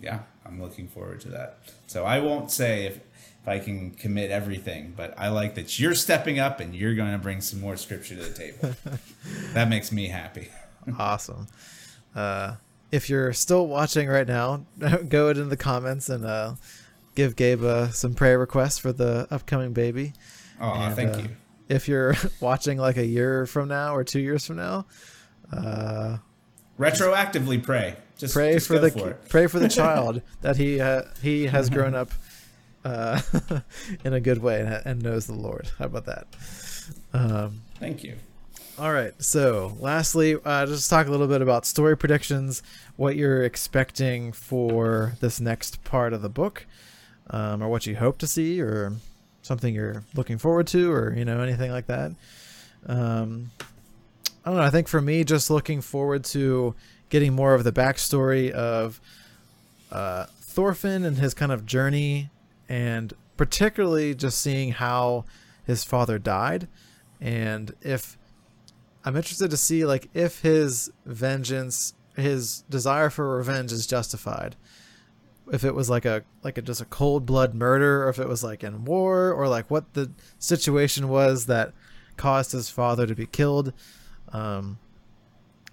yeah, I'm looking forward to that. So I won't say if if I can commit everything, but I like that you're stepping up and you're going to bring some more scripture to the table. [LAUGHS] that makes me happy. awesome. Uh, if you're still watching right now, [LAUGHS] go in the comments and uh, give Gabe uh, some prayer requests for the upcoming baby. Oh, and, thank uh, you. If you're [LAUGHS] watching like a year from now or two years from now, uh, retroactively pray. Just pray just for the for [LAUGHS] pray for the [LAUGHS] child that he uh, he has grown up uh, in a good way and, and, knows the Lord. How about that? Um, thank you. All right. So, lastly, uh, just talk a little bit about story predictions, what you're expecting for this next part of the book, um, or what you hope to see, or something you're looking forward to, or you know anything like that. Um, I don't know. I think for me, just looking forward to getting more of the backstory of uh, Thorfinn and his kind of journey, and particularly just seeing how his father died, and if I'm interested to see like if his vengeance, his desire for revenge is justified. If it was like a like a just a cold blood murder, or if it was like in war, or like what the situation was that caused his father to be killed. Um,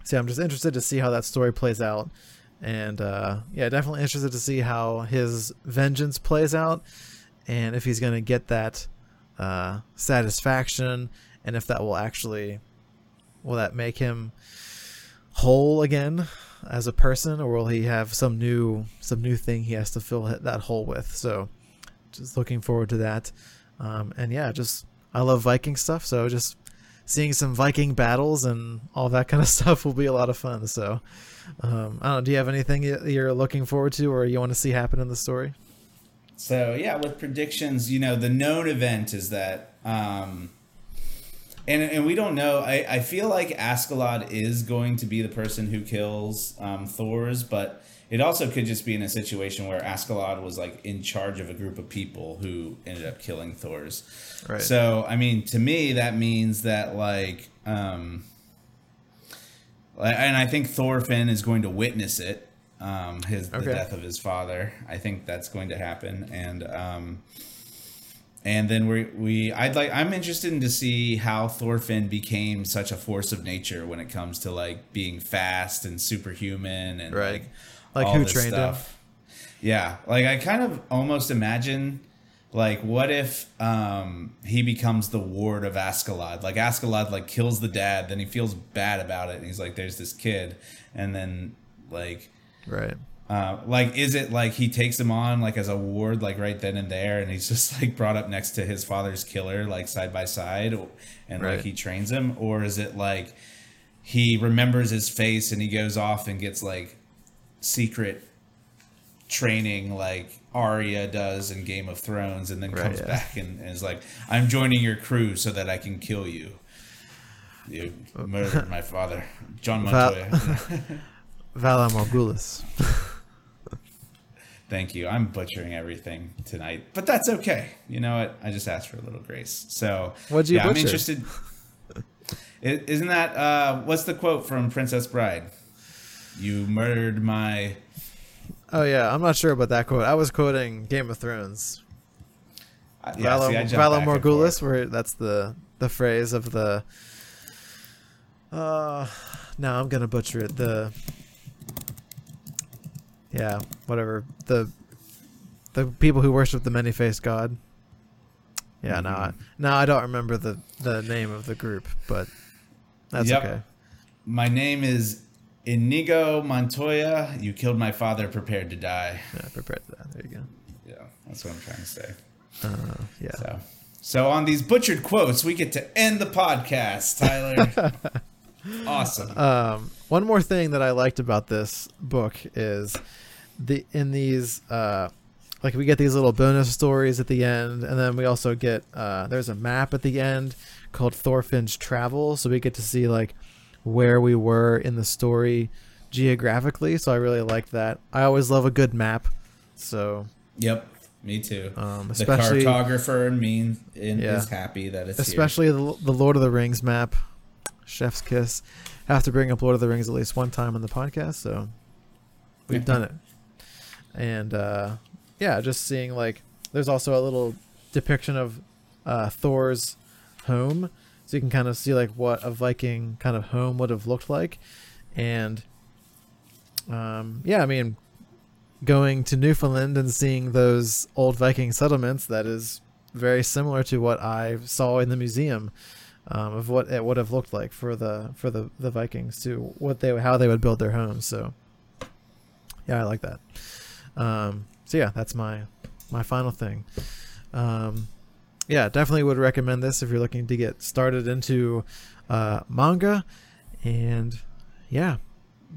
so I'm just interested to see how that story plays out, and uh, yeah, definitely interested to see how his vengeance plays out, and if he's to get that uh, satisfaction, and if that will actually Will that make him whole again as a person, or will he have some new some new thing he has to fill that hole with? So, just looking forward to that. Um, and yeah, just I love Viking stuff, so just seeing some Viking battles and all that [LAUGHS] kind of stuff will be a lot of fun. So, um, I don't know. Do you have anything you're looking forward to, or you want to see happen in the story? So yeah, with predictions, you know, the known event is that um, and and we don't know. I, I feel like Askeladd is going to be the person who kills um, Thors, but it also could just be in a situation where Askeladd was like in charge of a group of people who ended up killing Thors. Right. So I mean, to me, that means that like, um, and I think Thorfinn is going to witness it, um, his okay. the death of his father. I think that's going to happen, and um, and then we we I'd like I'm interested in to see how Thorfinn became such a force of nature when it comes to like being fast and superhuman and right. like, like who trained stuff. him. Yeah, like I kind of almost imagine like what if um he becomes the ward of Askeladd? Like Askeladd like kills the dad, then he feels bad about it and he's like there's this kid and then like right Uh, like, is it like he takes him on like as a ward, like right then and there, and he's [LAUGHS] just like brought up next to his father's killer, like side by side, and Right. like he trains him, or is it like he remembers his face and he goes off and gets like secret training like Arya does in Game of Thrones, and then Right, comes yeah. back and, and is like, "I'm joining your crew so that I can kill you." You murdered my father, John Val- Montoya. [LAUGHS] Valar Morghulis. [LAUGHS] Thank you. I'm butchering everything tonight, but that's okay. You know what? I just asked for a little grace. So, What'd you yeah, I'm interested. [LAUGHS] Isn't that uh, what's the quote from Princess Bride? You murdered my. Oh yeah, I'm not sure about that quote. I was quoting Game of Thrones. Uh, yeah, Valar, see, I jumped Vala back and Morghulis, where that's the the phrase of the. Uh, now I'm gonna butcher it. The. Yeah, whatever the. The people who worship the many-faced god. Yeah, no, I, Mhm. no, I don't remember the the name of the group, but that's Yep. okay. My name is Inigo Montoya. You killed my father. Prepared to die. Yeah, prepared for that. There you go. Yeah, that's what I'm trying to say. Uh, yeah. So, so on these butchered quotes, we get to end the podcast, Tyler. [LAUGHS] awesome. Um, one more thing that I liked about this book is the in these uh, like we get these little bonus stories at the end, and then we also get uh, there's a map at the end called Thorfinn's Travel, so we get to see like where we were in the story geographically. So I really like that. I always love a good map. So Yep, me too. um, the cartographer in me in, Yeah. is happy that it's especially the, the Lord of the Rings map, Chef's Kiss. Have to bring up Lord of the Rings at least one time on the podcast, so we've done it. And uh, yeah, just seeing like there's also a little depiction of uh, Thors' home, so you can kind of see like what a Viking kind of home would have looked like, and um, yeah, I mean, going to Newfoundland and seeing those old Viking settlements that is very similar to what I saw in the museum um, of what it would have looked like for the for the, the Vikings to what they how they would build their homes. So yeah, I like that. Um, so yeah, that's my my final thing. Um, yeah, definitely would recommend this if you're looking to get started into uh, manga. And yeah,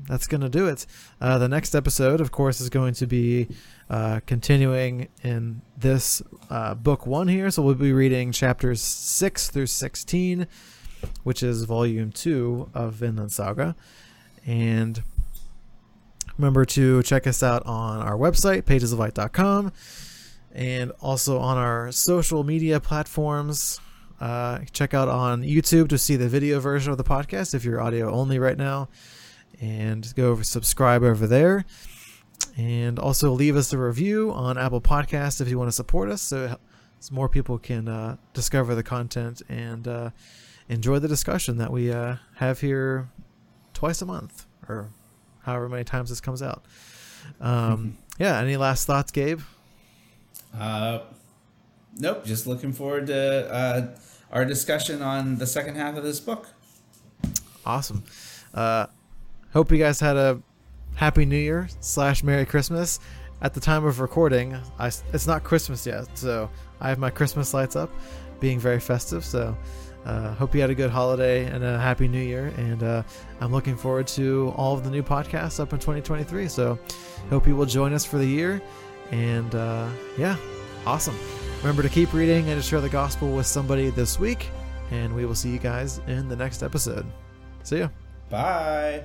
that's gonna do it. Uh, the next episode, of course, is going to be uh, continuing in this uh, book one here. So we'll be reading chapters six through sixteen, which is volume two of Vinland Saga. And remember to check us out on our website, pagesoflight.com, and also on our social media platforms. Uh, check out on YouTube to see the video version of the podcast if you're audio only right now and go over subscribe over there and also leave us a review on apple Podcasts if you want to support us so, so more people can uh, discover the content and uh, enjoy the discussion that we uh, have here twice a month or however many times this comes out [LAUGHS] um, yeah any last thoughts gabe Uh, nope. Just looking forward to uh, our discussion on the second half of this book. Awesome. Uh, hope you guys had a happy New Year slash Merry Christmas. At the time of recording, I, it's not Christmas yet, so I have my Christmas lights up, being very festive. So, uh, hope you had a good holiday and a happy New Year. And uh, I'm looking forward to all of the new podcasts up in 2023. So, hope you will join us for the year. And uh, yeah, awesome. Remember to keep reading and to share the gospel with somebody this week. And we will see you guys in the next episode. See ya. Bye.